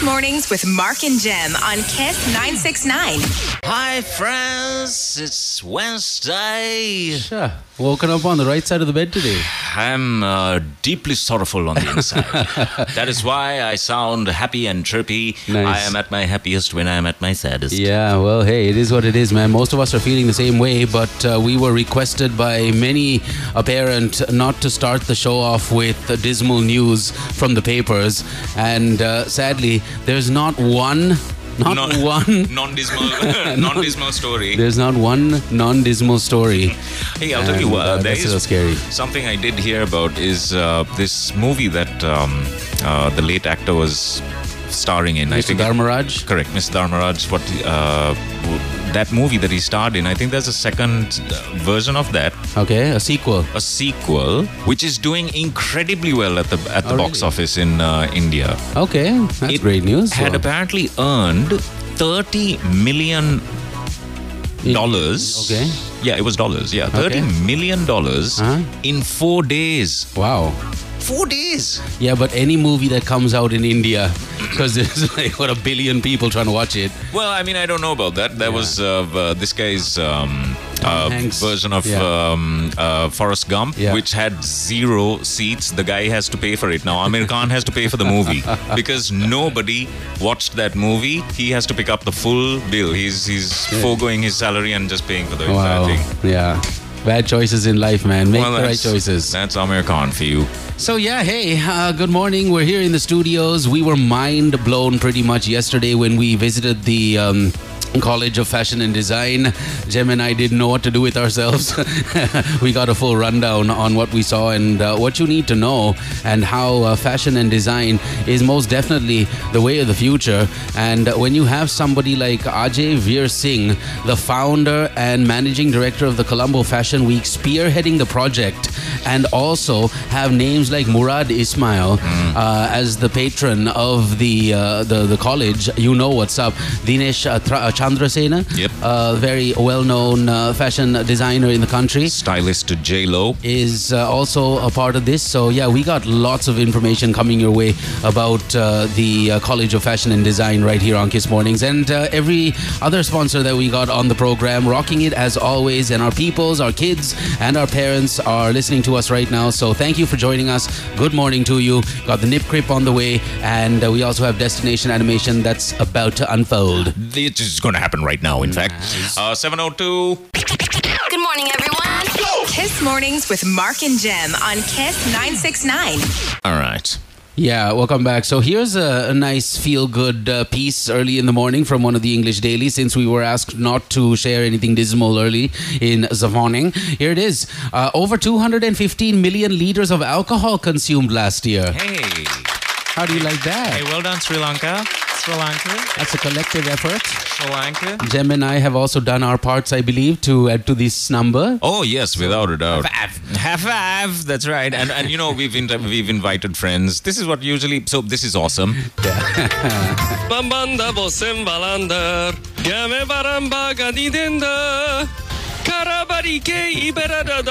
Kiss Mornings with Mark and Jem on Kiss 969. Hi, friends. It's Wednesday. Sure. Woken up on the right side of the bed today. I'm uh, deeply sorrowful on the inside. that is why I sound happy and chirpy. Nice. I am at my happiest when I am at my saddest. Yeah, well, hey, it is what it is, man. Most of us are feeling the same way, but uh, we were requested by many a parent not to start the show off with uh, dismal news from the papers. And uh, sadly, there's not one, not Non- one, Non-dismal, non-dismal story. there's not one non dismal story. Hey, I'll tell you what. uh, there that's is so scary. something I did hear about is uh, this movie that um, uh, the late actor was starring in. I Mr. think it- Dharmaraj? correct, Mr. Dharmaraj. What uh, that movie that he starred in? I think there's a second uh, version of that. Okay, a sequel. a sequel which is doing incredibly well at the at the Oh, box really? office in uh, India. Okay, that's It great news. Had So- apparently earned 30 million dollars. Okay. Yeah, it was dollars. Yeah, 30 Okay. million dollars Uh-huh. in 4 days. Wow. 4 days. Yeah, but any movie that comes out in India, because there's like what a billion people trying to watch it. Well, I mean, I don't know about that. There was uh, uh, this guy's um, uh, version of Yeah. um, uh, Forrest Gump, Yeah. which had zero seats. The guy has to pay for it now. Aamir Khan has to pay for the movie because nobody watched that movie. He has to pick up the full bill. He's he's foregoing his salary and just paying for the entire Wow. thing. Yeah. Bad choices in life, man. Make Well, the right choices. That's Aamir Khan for you. So, yeah, hey, uh, good morning. We're here in the studios. We were mind blown pretty much yesterday when we visited the. Um, College of Fashion and Design. Jem and I didn't know what to do with ourselves. we got a full rundown on what we saw and uh, what you need to know, and how uh, fashion and design is most definitely the way of the future. And when you have somebody like Ajai Vir Singh, the founder and managing director of the Colombo Fashion Week, spearheading the project, and also have names like Murad Ismail uh, as the patron of the, uh, the the college, you know what's up. Dinesh uh, Chandrasena, Yep. a very well-known uh, fashion designer in the country Stylist J Lo. is uh, also a part of this. So, yeah, we got lots of information coming your way about uh, the uh, College of Fashion and Design right here on Kiss Mornings. And uh, every other sponsor that we got on the program, rocking it as always. And our peoples, our kids, and our parents are listening to us right now. So, thank you for joining us. Good morning to you. Got the Nip Crip on the way. And uh, we also have Destination Animation that's about to unfold. This is going to happen right now, in fact. Uh, 702. Good morning, everyone. Kiss Mornings with Mark and Jem on Kiss 969. All right. Yeah, welcome back. So here's a, a nice feel good uh, piece early in the morning from one of the English dailies since we were asked not to share anything dismal early in the morning, Here it is. Uh, over 215 million liters of alcohol consumed last year. Hey. How do you like that? Hey, well done, Sri Lanka. Sri Lanka. That's a collective effort. Sri Lanka. Jem and I have also done our parts, I believe, to add to this number. Oh yes, without a doubt. Half five. That's right. And and you know we've in, we've invited friends. This is what usually. So this is awesome. Bambanda bossem balander, game baramba gadidenda, karabari ke iberada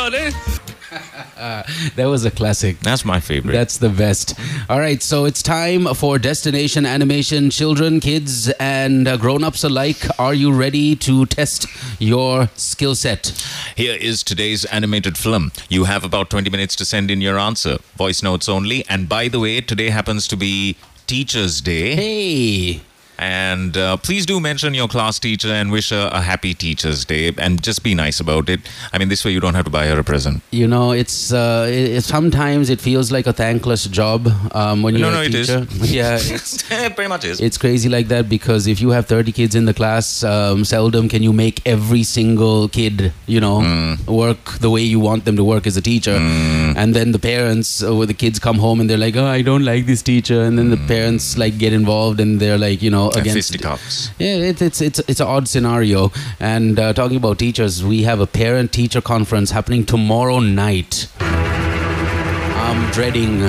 That was a classic. That's my favorite. That's the best. All right, so it's time for destination animation. Children, kids, and uh, grown-ups alike, are you ready to test your skill set? Here is today's animated film. You have about 20 minutes to send in your answer. Voice notes only. And by the way, today happens to be Teachers' Day. Hey, And uh, please do mention your class teacher and wish her a happy Teachers' Day. And just be nice about it. I mean, this way you don't have to buy her a present. you know, it's uh, it, it- sometimes it feels like a thankless job um, when you're No, a no, it is. teacher. Yeah, it's Pretty much is. it's crazy like that because if you have 30 kids in the class um, seldom can you make every single kid you know Mm. work the way you want them to work as a teacher and then the parents or the kids come home and they're like oh i don't like this teacher and then the parents like get involved and they're like you know And against fisticuffs. yeah, it, it's it's it's an odd scenario. And uh, talking about teachers, we have a parent-teacher conference happening tomorrow night. I'm dreading.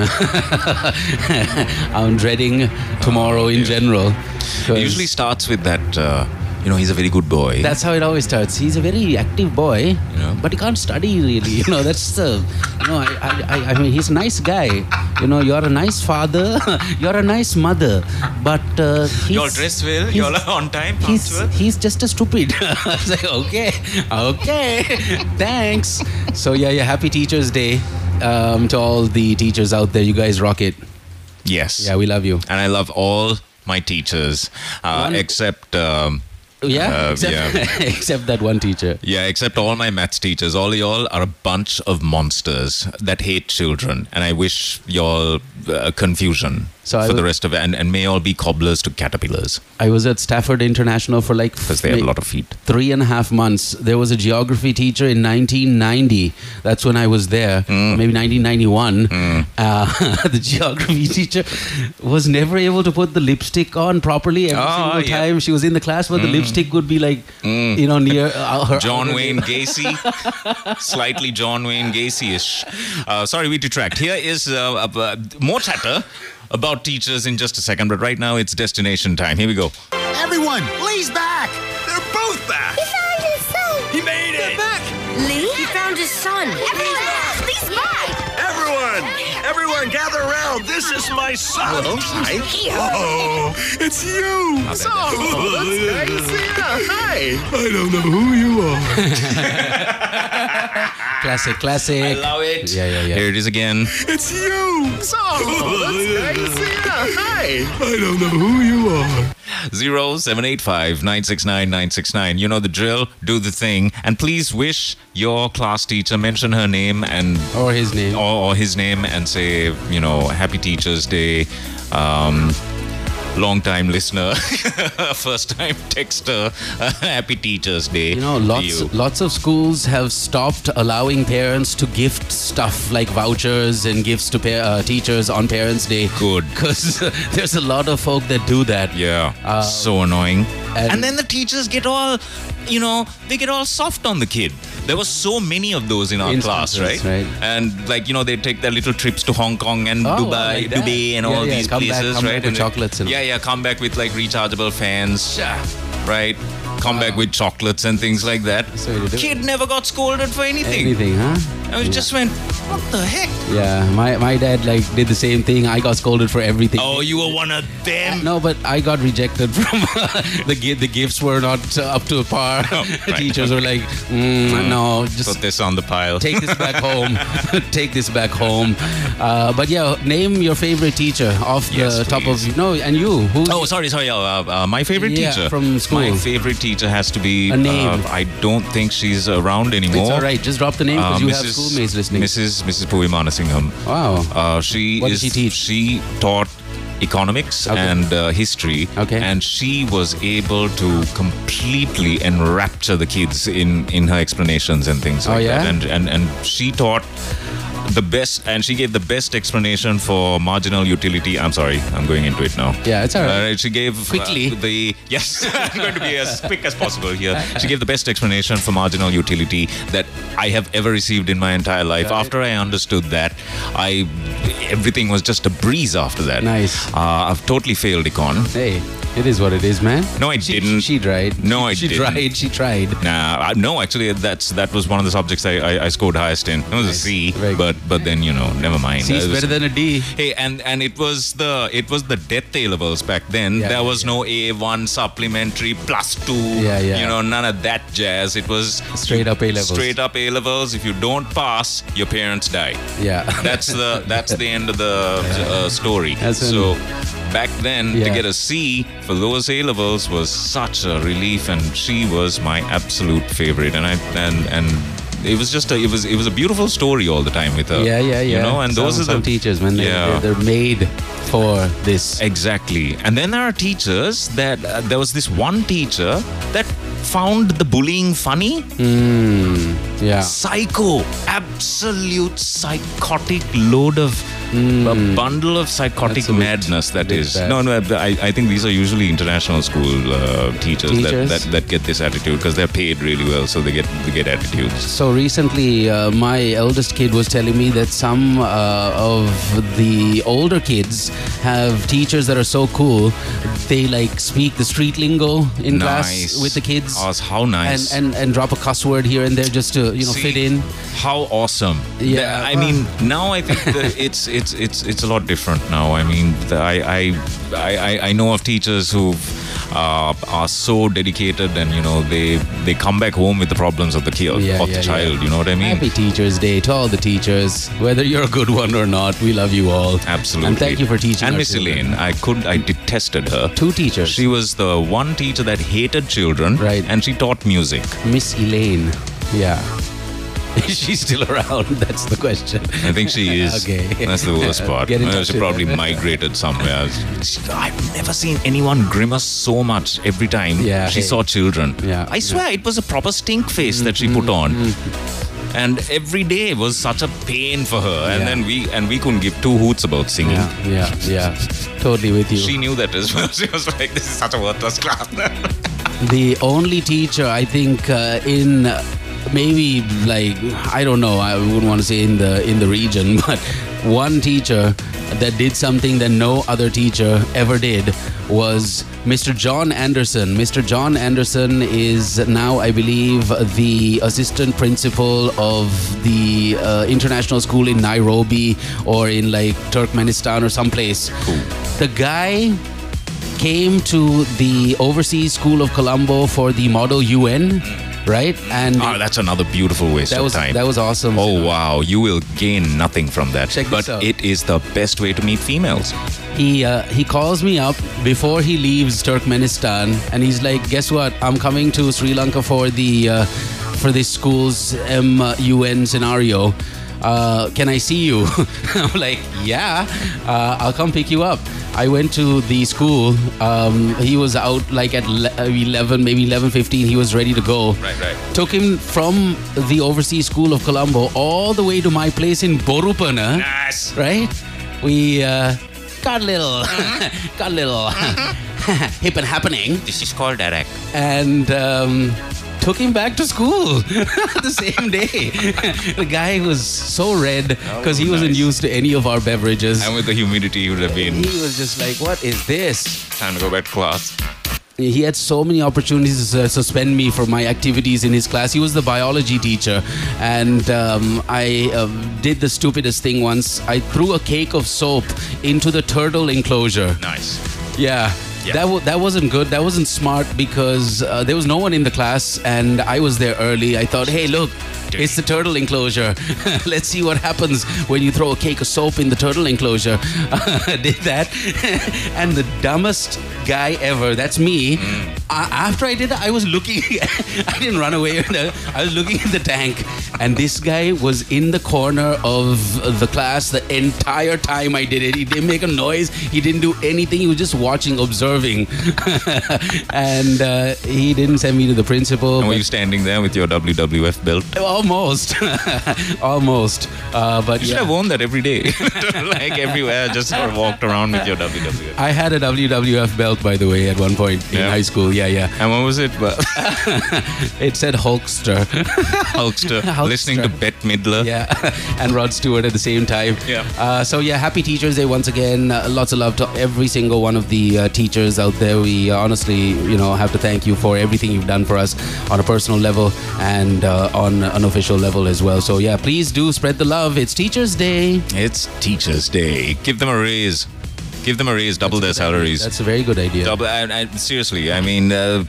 I'm dreading tomorrow in general. It usually starts with that uh, you know, he's a very good boy. That's how it always starts. He's a very active boy, Yeah. but he can't study really. You know, that's the. You know, I, I, I, I mean, he's a nice guy. You know, you're a nice father. you're a nice mother, but uh, he's, you all dress well. he's- You all are on time. He's punctual. he's just a stupid. I was like, okay, okay, thanks. So yeah, yeah. Happy Teachers Day um, to all the teachers out there. You guys rock it. Yes. Yeah, we love you. and I love all my teachers, uh, One- except. Um, Yeah, Uh, except, yeah. except that one teacher. Yeah, except all my maths teachers. All y'all are a bunch of monsters that hate children, and I wish y'all uh, confusion So for the rest of it, and, and may all be cobblers to caterpillars I was at Stafford International for like because they have a lot of feet. three and a half months. There was a geography teacher in 1990. That's when I was there, Hmm. maybe 1991. Uh, the geography teacher was never able to put the lipstick on properly every Ah, single yeah. time she was in the class, but the lipstick would be like, you know, near uh, her. John Wayne. Gacy, slightly John Wayne Gacy-ish. Uh, sorry, we detract. Here is uh, uh, more chatter about teachers in just a second, but right now it's destination time. Here we go. Everyone, Lee's back! They're both back. He found his son. He made it. Back! Lee? He found his son. Everyone's everyone, gather around. This is my son. Oh, it's you. Not that Oh, that's nice. Yeah, hi. I don't know who you are. Classic, classic. I love it. Yeah, yeah, yeah. Here it is again. It's you. Oh, that's nice. Yeah, hi. I don't know who you are. Zero seven eight five nine six nine nine six nine. You know the drill. Do the thing, and please wish your class teacher. Mention her name and Or his name. or, or his name and say you know Happy Teachers Day. Um, long time listener, first time texter. Happy Teachers Day. You know, lots you. lots of schools have stopped allowing parents to gift stuff like vouchers and gifts to pa- uh, teachers on Parents' Day. Good. because there's a lot of folk that do that. Yeah, Uh, so annoying. and- And, then the teachers get all, you know, they get all soft on the kid. There were so many of those in our class, right? right. And like you know, they take their little trips to Hong Kong and Oh, Dubai, like. Dubai, and Yeah, all yeah, these back- places, come back right? with And chocolates and- yeah, yeah, come back with like rechargeable fans, right? Come back with chocolates and things like that. That's the way to it. Kid never got scolded for anything. Anything, huh? I just went, what the heck? Yeah, my, my dad like did the same thing. I got scolded for everything. Oh, you were one of them. No, but I got rejected from the gi- the gifts were not uh, up to par. Oh, right. Teachers were like, mm, no, just Put this on the pile. take this back home. take this back home. Uh, but yeah, name your favorite teacher off the Yes, top please. of you. no, and you. Who's Oh, sorry, sorry. Uh, uh, my favorite Yeah, teacher from school. My favorite teacher has to be. A name. Uh, I don't think she's around anymore. It's all right. Just drop the name because Uh, you have schoolmates listening. Mrs. Mrs. Puvi Manasingham. Wow. Uh, she What did she teach? She taught economics Okay. and uh, history. Okay. And she was able to completely enrapture the kids in in her explanations and things Oh, like yeah? that. And and and she taught the best and she gave the best explanation for marginal utility. I'm sorry i'm going into it now. Yeah, it's all right. uh, she gave uh, Quickly. the yes i'm going to be as quick as possible here. She gave the best explanation for marginal utility that i have ever received in my entire life. After i understood that i everything was just a breeze after that. Nice. uh, i've totally failed econ. Hey, it is what it is, man. No, I she, didn't. She tried. No, I she didn't. tried. She tried. Nah, I, no, actually, that's that was one of the subjects I, I, I scored highest in. It was Nice. a C, Very but but then you know, never mind. C was- better than a D. Hey, and and it was the it was the death A levels back then. Yeah, there was yeah. no A one supplementary plus two. Yeah, yeah. You know, none of that jazz. It was Straight up A levels. Straight up A levels. If you don't pass, your parents die. Yeah. That's the that's the end of the uh, story. So back then to get a C for those A levels was such a relief, and she was my absolute favorite. And I and and it was just a it was it was a beautiful story all the time with her. yeah, yeah, yeah. You know, and some, those are the teachers, when They, Yeah. they're, they're made for this. Exactly. And then there are teachers that uh, there was this one teacher that found the bullying funny. Yeah. Psycho. Absolute psychotic load of a bundle of psychotic madness that is. bad. No, no, I, I think these are usually international school uh, teachers, Teachers? That, that, that get this attitude because they're paid really well, so they get they get attitudes. So recently, uh, my eldest kid was telling me that some uh, of the older kids have teachers that are so cool, they like speak the street lingo in Nice. class with the kids. Oh, how nice. And, and and drop a cuss word here and there just to you know See, fit in. How awesome! Yeah. I mean, now I think that it's it's it's it's a lot different now. I mean, I, I I I know of teachers who uh, are so dedicated, and you know they they come back home with the problems of the kid Yeah, of yeah, the child. yeah. You know what I mean? Happy Teachers Day to all the teachers, whether you're a good one or not. We love you all. Absolutely. And thank you for teaching. And Miss children. Elaine, I could I detested her. Two teachers. She was the one teacher that hated children, Right. And she taught music. Miss Elaine. Yeah. Is she still around? That's the question. I think she is. Okay. That's the worst part. Get in Uh, touch she probably her. migrated somewhere. I've never seen anyone grimace so much every time Yeah, she hey. saw children. Yeah, I swear it was a proper stink face that she put on. And every day was such a pain for her. And Yeah. then we and we couldn't give two hoots about singing. Yeah, yeah, yeah. Totally with you. She knew that as well. She was like, "This is such a worthless class." the only teacher I think uh, in maybe like I don't know I wouldn't want to say in the in the region but one teacher that did something that no other teacher ever did was Mr. John Anderson. Mr. John Anderson is now, I believe, the assistant principal of the uh, international school in Nairobi or in like Turkmenistan or someplace. The guy came to the Overseas School of Colombo for the Model UN, right? And oh, that's another beautiful waste that of was time. that was awesome. Oh wow, you will gain nothing from that. Check but it is the best way to meet females. He uh, he calls me up before he leaves Turkmenistan, and he's like, "Guess what? I'm coming to Sri Lanka for the uh, for this school's MUN scenario. Uh, can I see you?" I'm like, "Yeah, uh, I'll come pick you up." I went to the school. Um, he was out like at 11, maybe 11:15. He was ready to go. Right, right. Took him from the Overseas School of Colombo all the way to my place in Borupana Nice. right? We uh, got a little, Mm-hmm. got a little hip and happening, This is called Derek. and um, took him back to school the same day. the guy was so red because he wasn't nice. used to any of our beverages. And with the humidity, he would have been He was just like, "What is this?" time to go back to class. he had so many opportunities to suspend me for my activities in his class. He was the biology teacher, and um, I um, did the stupidest thing once. I threw a cake of soap into the turtle enclosure. Nice. Yeah. Yeah. That, w- that wasn't good. That wasn't smart because uh, there was no one in the class and I was there early. I thought, hey, look, it's the turtle enclosure. Let's see what happens when you throw a cake of soap in the turtle enclosure. Did that. and the dumbest guy ever, that's me. A- after I did that, I was looking, I didn't run away. I was looking at the tank and this guy was in the corner of the class the entire time I did it. He didn't make a noise. He didn't do anything. He was just watching, observing. and uh, he didn't send me to the principal. And were you standing there with your WWF belt? Almost, almost. Uh, but You should yeah. have worn that every day, like everywhere. Just sort of walked around with your WWF. I had a WWF belt, by the way, at one point in Yeah. high school. Yeah, yeah. And what was it? It said Hulkster. Hulkster, Hulkster. listening to Bette Midler. yeah, and Rod Stewart at the same time. Yeah. Uh, so yeah, happy Teachers Day once again. Uh, lots of love to every single one of the uh, teachers out there. We uh, honestly, you know, have to thank you for everything you've done for us on a personal level and uh, on an official level as well. So yeah, please do spread the love. It's Teachers Day. It's Teachers' Day. Give them a raise. Give them a raise. Double their salaries. That's a very good idea. Double. I, I, seriously, I mean, uh,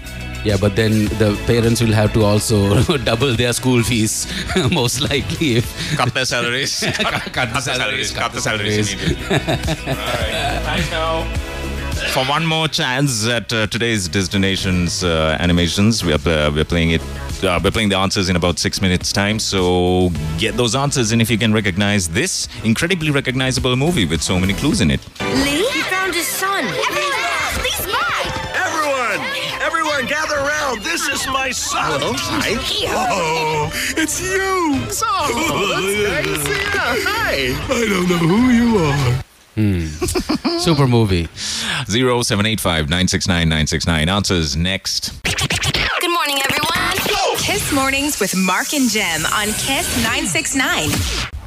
Yeah, but then the parents will have to also double their school fees, most likely. If cut their salaries. cut, cut the salaries, Cut the salaries immediately. All right. Thanks now. For one more chance at uh, today's destinations uh, animations, we are uh, we're playing it. Uh, we're playing the answers in about six minutes time. So get those answers and if you can recognize this incredibly recognizable movie with so many clues in it. Lee? He found his son. Everyone else, please bye. Everyone! Everyone, Everyone gather around. This is my son. Hello. Hi. Oh, it's you. So, that's nice. Yeah. Hi. I don't know who you are. Hmm. Super movie. 0785 969 969. Answers next. Good morning, everyone. Kiss Mornings with Mark and Jem on Kiss 969.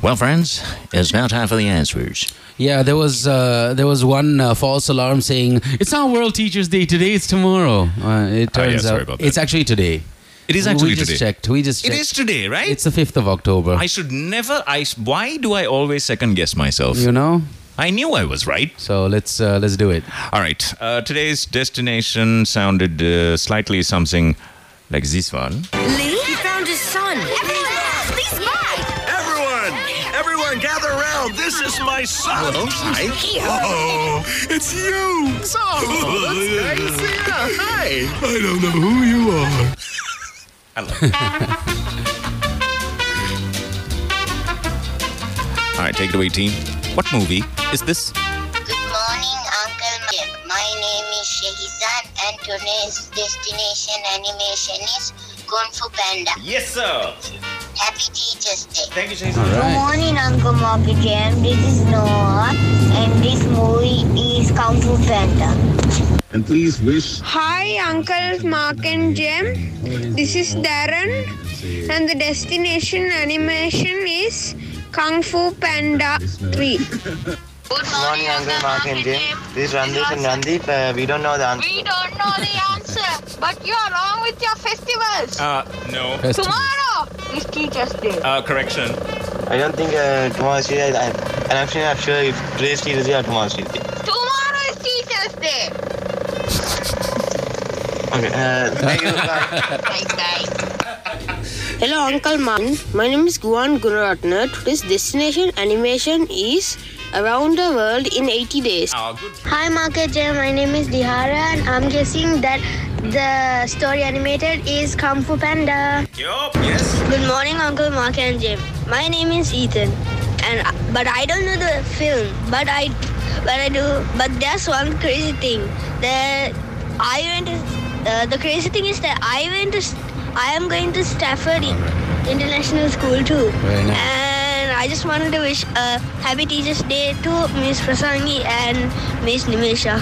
Well, friends, it's now time for the answers. Yeah, there was uh, there was one uh, false alarm saying it's not World Teachers Day today. It's tomorrow. Uh, it Oh, yeah, turns sorry out about that. it's actually today. It is actually we just today. checked. We just It checked. is today, right? It's the fifth of October. I should never. I. Why do I always second guess myself? you know. I knew I was right. So let's uh, let's do it. All right. Uh, today's destination sounded uh, slightly something like this one. Lee? He found his son. Everyone, please bye. Everyone, everyone gather around. This is my son. Hello. Hi. Oh, it's you. So, that's nice. Yeah. Hi. I don't know who you are. Hello. All right, take it away, team. What movie is this? My name is Shahizan, and today's destination animation is Kung Fu Panda. Yes, sir. Happy Teachers Day. Thank you, Jason. All Good morning, Uncle Marky Jam. This is Noah, and this movie is Kung Fu Panda. And please wish Hi, Uncle Mark and Jim. This is Darren, and the destination animation is Kung Fu Panda 3. Good morning, Uncle Mark and Jim. This is Randeep and Randeep. Uh, we don't know the answer. We don't know the answer, but you are wrong with your festivals. Uh, no. Festival. Tomorrow is Teachers' Day. Uh, correction. I don't think uh, tomorrow's Tuesday. I, and actually, I'm sure if today's Tuesday or tomorrow's Tuesday. Tomorrow is Teachers' Day. Okay. Uh, thank you. Bye. Bye bye. Hello, Uncle Man. My name is Guan Gunaratna. Today's destination animation is Around the World in 80 Days. Oh. Hi, Mark and Jam. My name is Dihara, and I'm guessing that the story animated is Kung Fu Panda. Yup. Yes. Good morning, Uncle Mark and Jim. My name is Ethan, and but I don't know the film. But I, but I do. But there's one crazy thing that I went. To, uh, the crazy thing is that I went to. I am going to Stafford International School too. Very nice. And I just wanted to wish a happy Teachers' Day to Miss Prasangi and Miss Nimesha.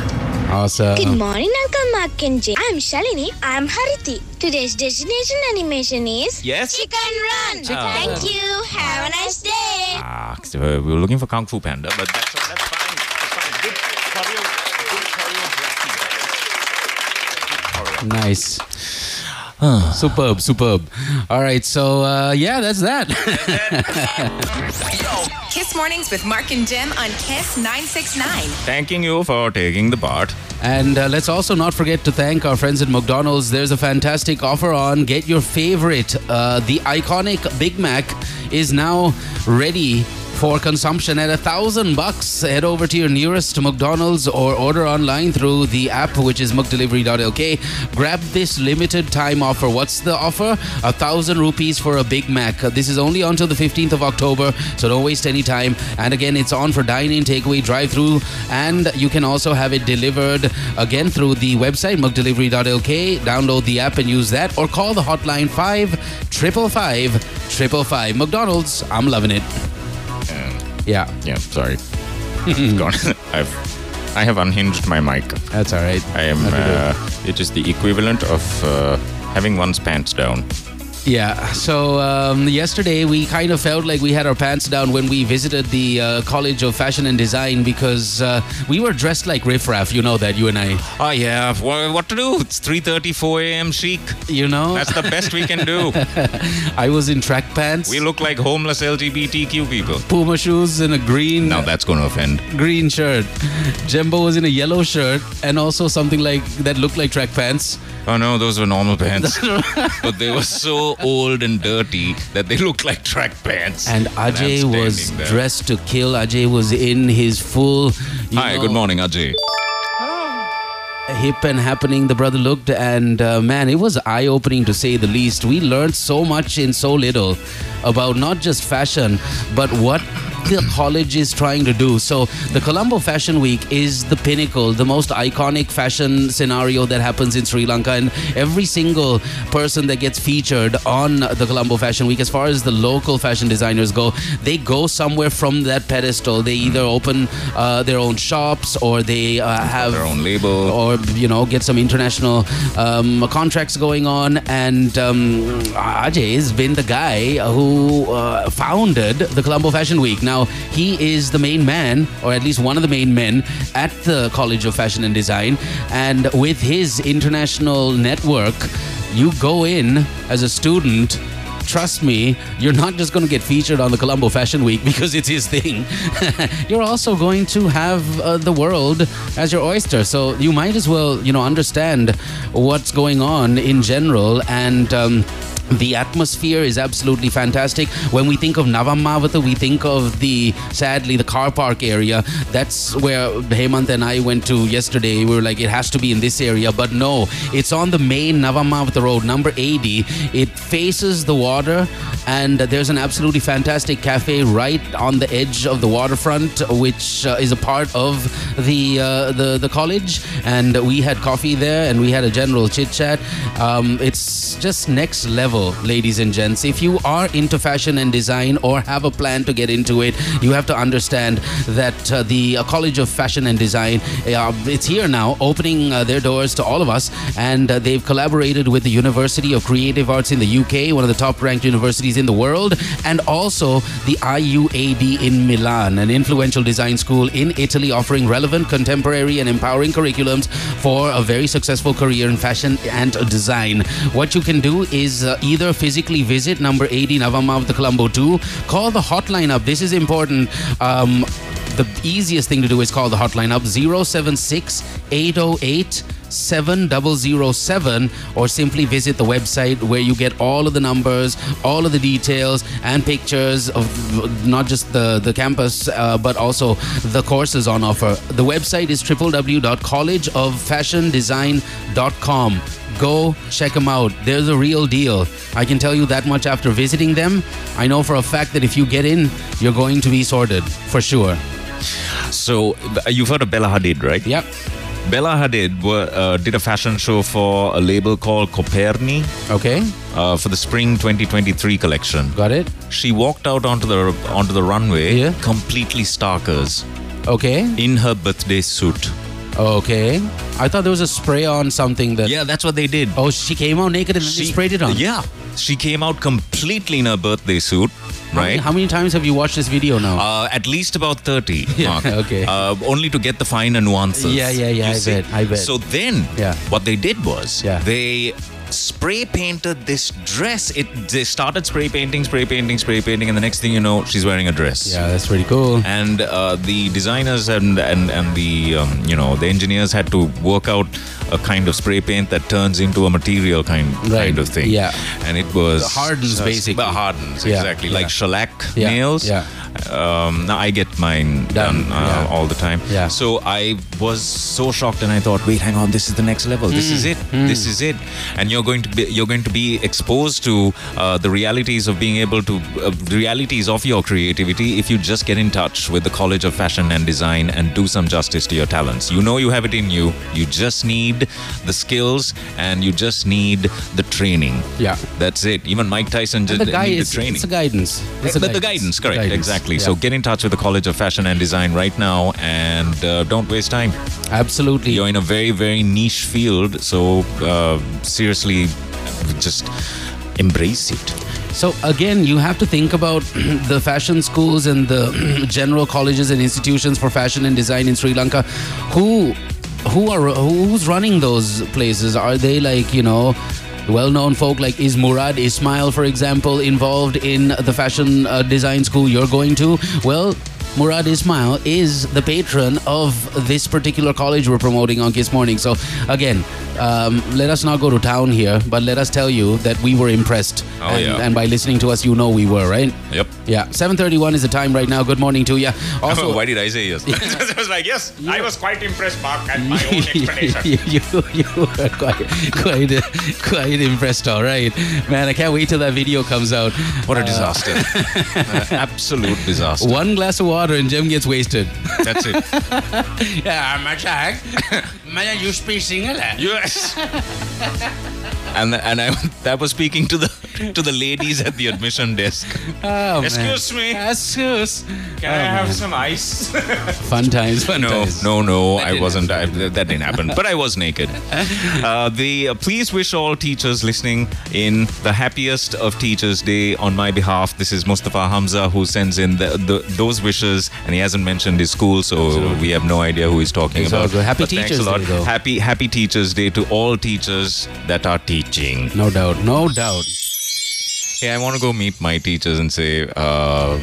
Awesome. Good morning, Uncle Mark and Jay. I'm Shalini. I'm Hariti. Today's destination animation is Yes. Chicken Run. Ah. Thank you. Have a nice day. Ah, so, uh, we were looking for Kung Fu Panda, but that's that's fine. That's fine. Good choreo, good choreography. Nice. Superb, superb. All right, so uh, yeah, that's that. Kiss Mornings with Mark and Jim on Kiss 969. Thanking you for taking the part. And uh, let's also not forget to thank our friends at McDonald's. There's a fantastic offer on get your favorite. Uh, the iconic Big Mac is now ready for consumption at a thousand bucks. Head over to your nearest McDonald's or order online through the app, which is mcdelivery.lk. Grab this limited time offer. What's the offer? A thousand rupees for a Big Mac. This is only until the 15th of October, so don't waste any time. And again, it's on for dine-in, takeaway, drive-through, and you can also have it delivered again through the website mcdelivery.lk. Download the app and use that, or call the hotline five triple five triple five. McDonald's, I'm loving it. Yeah, Yeah, sorry. I've gone. I've I have unhinged my mic. that's all right. I am. Uh, it is the equivalent of uh, having one's pants down. Yeah. So um, yesterday we kind of felt like we had our pants down when we visited the uh, College of Fashion and Design because uh, we were dressed like riffraff. You know that, you and I. Oh yeah. What, what to do? It's 3:30, 4 a.m. chic. You know, That's the best we can do. I was in track pants, We look like homeless LGBTQ people. Puma shoes, and a green Now that's going to offend. green shirt. Jembo was in a yellow shirt and also something like that looked like track pants. Oh no, those were normal pants. but they were so old and dirty that they looked like track pants. And Ajai was there. dressed to kill. Ajai was in his full. Hi, know, good morning, Ajai. hip and happening the brother looked and uh, man it was eye opening to say the least we learned so much in so little about not just fashion but what the college is trying to do. So the Colombo Fashion Week is the pinnacle, the most iconic fashion scenario that happens in Sri Lanka, and every single person that gets featured on the Colombo Fashion Week, as far as the local fashion designers go, they go somewhere from that pedestal. They either open uh, their own shops or they uh, have Their own label. or you know get some international um, contracts going on. And um, Ajai has been the guy who uh, founded the Colombo Fashion Week. Now he is the main man, or at least one of the main men at the College of Fashion and Design. And with his international network, you go in as a student trust me, you're not just going to get featured on the Colombo Fashion Week because it's his thing. you're also going to have uh, the world as your oyster. So you might as well, you know, understand what's going on in general and. Um, the atmosphere is absolutely fantastic. When we think of Nawam Mawatha, we think of the sadly the car park area. That's where Hemant and I went to yesterday. We were like, it has to be in this area, but no, it's on the main Nawam Mawatha road, number 80. It faces the water, and there's an absolutely fantastic cafe right on the edge of the waterfront, which uh, is a part of the uh, the the college. And we had coffee there, and we had a general chit chat. Um, it's just next level ladies and gents. If you are into fashion and design or have a plan to get into it, you have to understand that uh, the uh, College of Fashion and Design uh, it's here now, opening uh, their doors to all of us, and uh, they've collaborated with the University of Creative Arts in the UK, one of the top-ranked universities in the world, and also the IUAD in Milan, an influential design school in Italy, offering relevant, contemporary, and empowering curriculums for a very successful career in fashion and design. What you can do is uh, either physically visit number 80 Navamav the Colombo 2, call the hotline up. This is important. Um, the easiest thing to do is call the hotline up 076 808 7007 or simply visit the website where you get all of the numbers, all of the details and pictures of not just the, the campus uh, but also the courses on offer. The website is www.collegeoffashiondesign.com. Go check them out. They're the real deal. I can tell you that much after visiting them. I know for a fact that if you get in, you're going to be sorted for sure. So uh, you've heard of Bella Hadid, right? Yep. Bella Hadid were, uh, did a fashion show for a label called Coperni. Okay. Uh, for the spring 2023 collection. Got it. She walked out onto the onto the runway Yeah. completely starkers Okay. in her birthday suit. Okay. I thought there was a spray on something that. Yeah, that's what they did. Oh, she came out naked and they sprayed it on. Yeah. She came out completely in her birthday suit, How many, right? how many times have you watched this video now? Uh, at least about 30, Yeah, okay. Uh, only to get the finer nuances. Yeah, yeah, yeah, I see. bet, I bet. So then, Yeah. what they did was Yeah. they spray painted this dress. It They started spray painting, spray painting, spray painting, and the next thing you know, she's wearing a dress. yeah, that's pretty cool. And uh, the designers and and and the um, you know the engineers had to work out a kind of spray paint that turns into a material kind Right, kind of thing. yeah. and it was The hardens, uh, basically. well, hardens Yeah, exactly yeah. like shellac Yeah, nails. yeah. Um, now I get mine Done, done, uh, yeah. all the time. Yeah. So I was so shocked, and I thought, wait, hang on, this is the next level. This Hmm. is it. This is it. And you're going to be you're going to be exposed to uh, the realities of being able to uh, realities of your creativity if you just get in touch with the College of Fashion and Design and do some justice to your talents. You know you have it in you. You just need the skills and you just need the training. Yeah. That's it. Even Mike Tyson just the guy needed is training. it's a guidance. It's a But the guidance, correct, Guidance, exactly. Yeah. So get in touch with the College of Fashion and Design right now, and uh, don't waste time. absolutely. You're in a very, very niche field, so uh, seriously, just embrace it. So again, you have to think about the fashion schools and the general colleges and institutions for fashion and design in Sri Lanka. Who, who are who's running those places? Are they like you know? Well-known folk like is Murad Ismail, for example, involved in the fashion uh, design school you're going to? Well, Murad Ismail is the patron of this particular college we're promoting on Kiss Morning. So, again, um, let us not go to town here, but let us tell you that we were impressed. Oh, and, yeah. and by listening to us, you know we were, right? Yep. Yeah, 7:31 is the time right now. Good morning to you. Also, why did I say yes? I was like, yes, I was quite impressed, Mark, at my own explanation. you, you were quite, quite, quite impressed. All right, man. I can't wait till that video comes out. What a Uh, disaster. Uh, absolute disaster. One glass of water and Jim gets wasted. That's it. yeah, I'm a jack. Man, you speak single. Yes. And and I that was speaking to the to the ladies at the admission desk. Oh, man. Excuse me. Excuse. Can Oh, I have man. some ice? Fun times, fun no, times. no, no. I wasn't. I, that didn't happen. But I was naked. Uh, the uh, please wish all teachers listening in the happiest of Teachers Day on my behalf. This is Mustafa Hamza who sends in the, the, those wishes, and he hasn't mentioned his school, so we have no idea who he's talking It's all about. good. Happy But Teachers a lot. Day, though. Happy Happy Teachers Day to all teachers that are teaching. No doubt, no doubt. Yeah, I want to go meet my teachers and say, uh,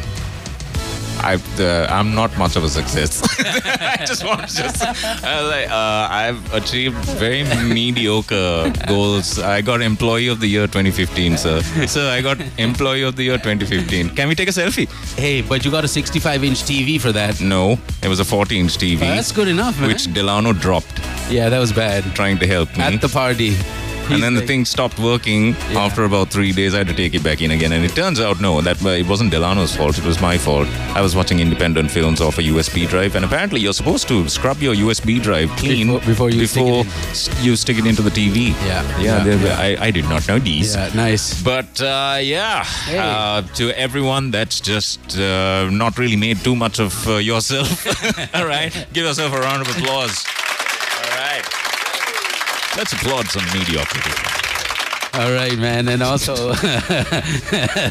I, uh, I'm not much of a success. I just want to just, uh, like, uh, I've achieved very mediocre goals. I got Employee of the Year 2015, sir. Sir, I got Employee of the Year 2015. Can we take a selfie? Hey, but you got a 65 inch TV for that. No, it was a 40 inch TV. Oh, that's good enough, man. Which Delano dropped. Yeah, that was bad. Trying to help me. At the party. And then the thing stopped working after about three days. I had to take it back in again, and it turns out no, that it wasn't Delano's fault. It was my fault. I was watching independent films off a USB drive, and apparently you're supposed to scrub your USB drive clean Before- before you stick it in. you stick it into the TV. Yeah, yeah. yeah, yeah. I, I did not know these. Yeah, nice. But uh, yeah, uh, to everyone that's just uh, not really made too much of uh, yourself. All right, give yourself a round of applause. All right, let's applaud some mediocrity. All right, man. And also,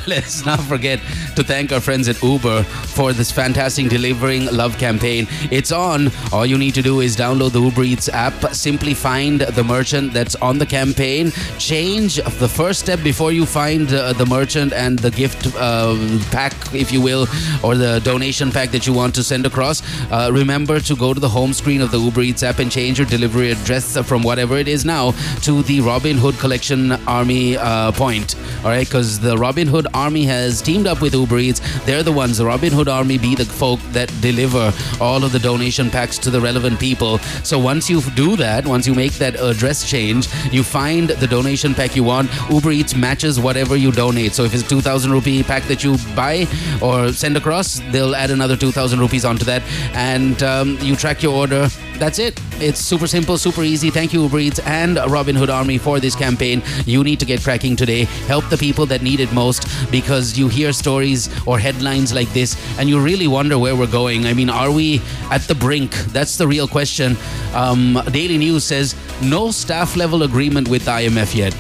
let's not forget to thank our friends at Uber for this fantastic Delivering Love campaign. It's on. All you need to do is download the Uber Eats app, simply find the merchant that's on the campaign, change the first step before you find uh, the merchant and the gift uh, pack, if you will, or the donation pack that you want to send across. Uh, remember to go to the home screen of the Uber Eats app and change your delivery address from whatever it is now to the Robin Hood Collection Army uh, point. All right, because the Robin Hood Army has teamed up with Uber Eats. They're the ones, the Robin Hood Army be the folk that deliver all of the donation packs to the relevant people. So once you do that, once you make that address change, you find the donation pack you want. Uber Eats matches whatever you donate. So if it's 2000 rupee pack that you buy or send across, they'll add another 2000 rupees onto that. And um, you track your order. That's it. It's super simple, super easy. Thank you, Uber Eats and Robin Hood Army for this campaign. You need to get cracking today. Help the people that need it most because you hear stories or headlines like this and you really wonder where we're going. I mean, are we at the brink? That's the real question. Um, Daily News says no staff level agreement with IMF yet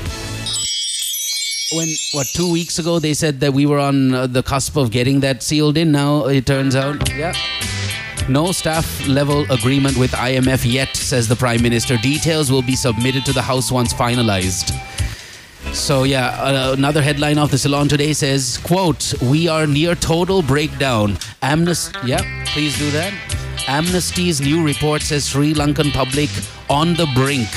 when what two weeks ago they said that we were on uh, the cusp of getting that sealed in now it turns out yeah no staff level agreement with IMF yet says the prime minister. Details will be submitted to the house once finalized. So yeah uh, another headline of the Ceylon Today says quote we are near total breakdown. Amnesty yeah please do that. Amnesty's new report says sri lankan public on the brink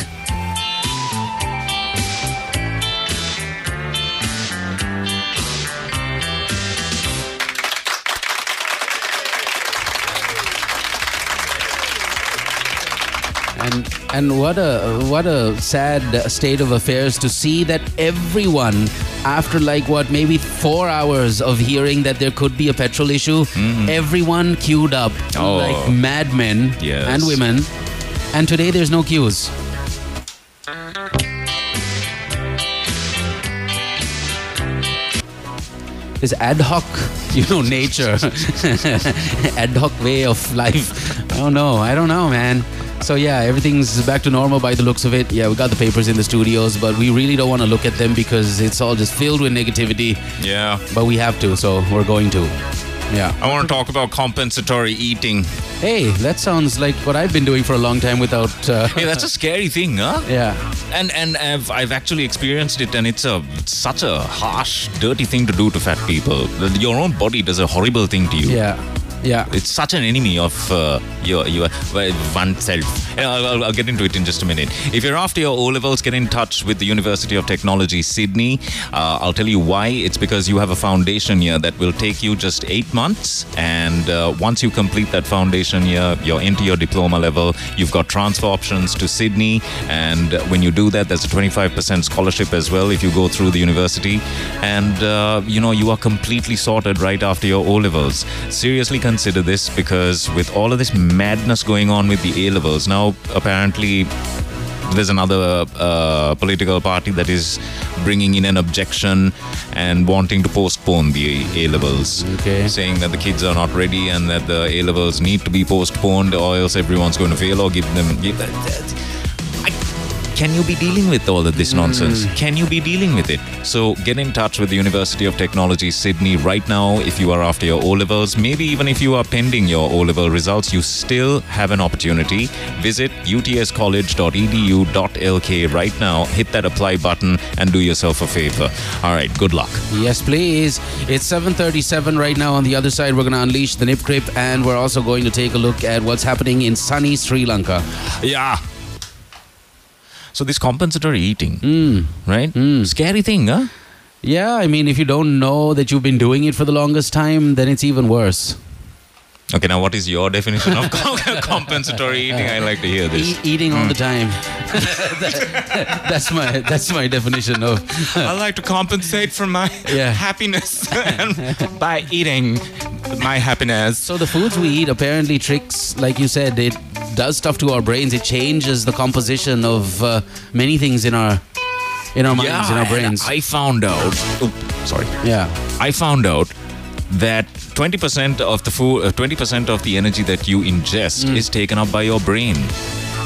and and what a what a sad state of affairs to see that everyone after like what maybe 4 hours of hearing that there could be a petrol issue mm-hmm. everyone queued up Oh. like madmen Yes. and women and today there's no queues this ad hoc, you know, nature, ad hoc way of life. I don't know. I don't know, man. So yeah, everything's back to normal by the looks of it. Yeah, we got the papers in the studios, but we really don't want to look at them because it's all just filled with negativity. Yeah. But we have to, so we're going to. Yeah. I want to talk about compensatory eating. Hey, that sounds like what I've been doing for a long time without. Uh, Hey, that's a scary thing, huh? Yeah. And and I've, I've actually experienced it, and it's a it's such a harsh, dirty thing to do to fat people. Your own body does a horrible thing to you. Yeah. Yeah. It's such an enemy of uh, your your oneself. I'll, I'll- I'll get into it in just a minute. If you're after your O levels, get in touch with the University of Technology Sydney. Uh, I'll tell you why. It's because you have a foundation year that will take you just eight months, and uh, once you complete that foundation year, you're into your diploma level. You've got transfer options to Sydney, and when you do that, there's a 25% scholarship as well if you go through the university, and uh, you know you are completely sorted right after your O levels. Seriously consider this because with all of this madness going on with the A levels now, apparently there's another uh, political party that is bringing in an objection and wanting to postpone the A levels. Okay. Saying that the kids are not ready and that the A levels need to be postponed or else everyone's going to fail or give them. Give, can you be dealing with all of this hmm. nonsense? Can you be dealing with it? So get in touch with the University of Technology Sydney right now if you are after your O levels. Maybe even if you are pending your O level results, you still have an opportunity. Visit utscollege.edu.lk right now. Hit that apply button and do yourself a favor. All right, good luck. Yes, please. It's 7:37 right now. On the other side, we're going to unleash the nip crip, and we're also going to take a look at what's happening in sunny Sri Lanka. Yeah. So this compensatory eating, Mm. right? Scary thing, huh? Yeah, I mean, if you don't know that you've been doing it for the longest time, then it's even worse. Okay, now what is your definition of compensatory eating? I like to hear this. E- eating all the time. That- that's my that's my definition of. I like to compensate for my Yeah. happiness by eating my happiness. So the foods we eat apparently tricks, like you said, it does stuff to our brains. It changes the composition of uh, many things in our in our minds, in our brains. I found out. Oh, sorry. yeah. I found out that 20% of the food, uh, 20% of the energy that you ingest is taken up by your brain.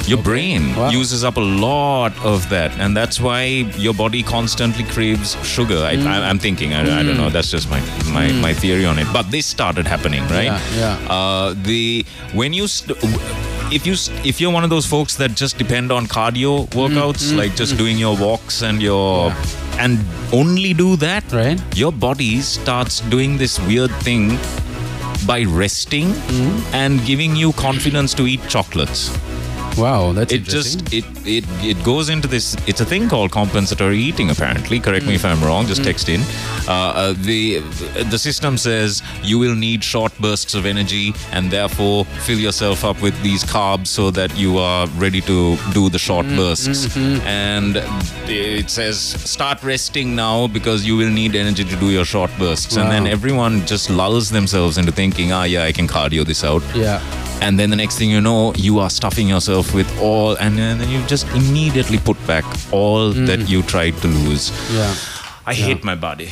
Your brain Wow. uses up a lot of that, and that's why your body constantly craves sugar. I, I, I'm thinking. I, I don't know. That's just my my, my theory on it. But this started happening, right? Yeah, yeah. Uh, the when you st- if you if you're one of those folks that just depend on cardio workouts, mm-hmm. like just mm-hmm. doing your walks and your and only do that, Right. Your body starts doing this weird thing by resting mm-hmm. and giving you confidence to eat chocolates. Wow, that's It interesting. just it it it goes into this. It's a thing called compensatory eating. Apparently, correct me if I'm wrong. Just text in. Uh, uh, the the system says you will need short bursts of energy, and therefore fill yourself up with these carbs so that you are ready to do the short bursts. And it says start resting now because you will need energy to do your short bursts. And then everyone just lulls themselves into thinking, ah, yeah, I can cardio this out yeah. and then the next thing you know you are stuffing yourself with all and then you just immediately put back all mm. that you tried to lose Yeah. i hate my body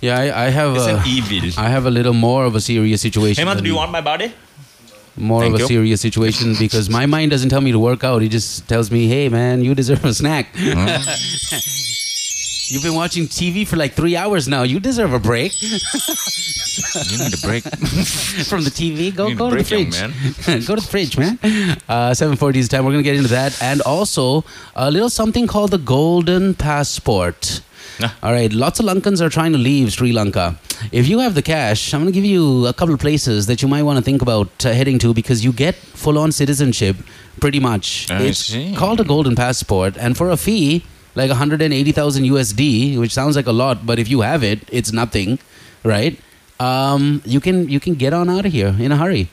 Yeah, I, I have it's a, an evil I have a little more of a serious situation. Hemant, do you want my body more Thank of a you. serious situation because my mind doesn't tell me to work out. It just tells me, "Hey, man, you deserve a snack." You've been watching TV for like three hours now. You deserve a break you need a break from the TV. Go, go to the young fridge. go to the fridge, man. Uh, 7:40 is the time. We're gonna get into that, and also a little something called the Golden Passport. Ah. All right, lots of Lankans are trying to leave Sri Lanka. If you have the cash, I'm going to give you a couple of places that you might want to think about uh, heading to because you get full on citizenship pretty much. I it's see. called a Golden Passport, and for a fee, like 180,000 USD, which sounds like a lot, but if you have it, it's nothing, right? Um, you can you can get on out of here in a hurry.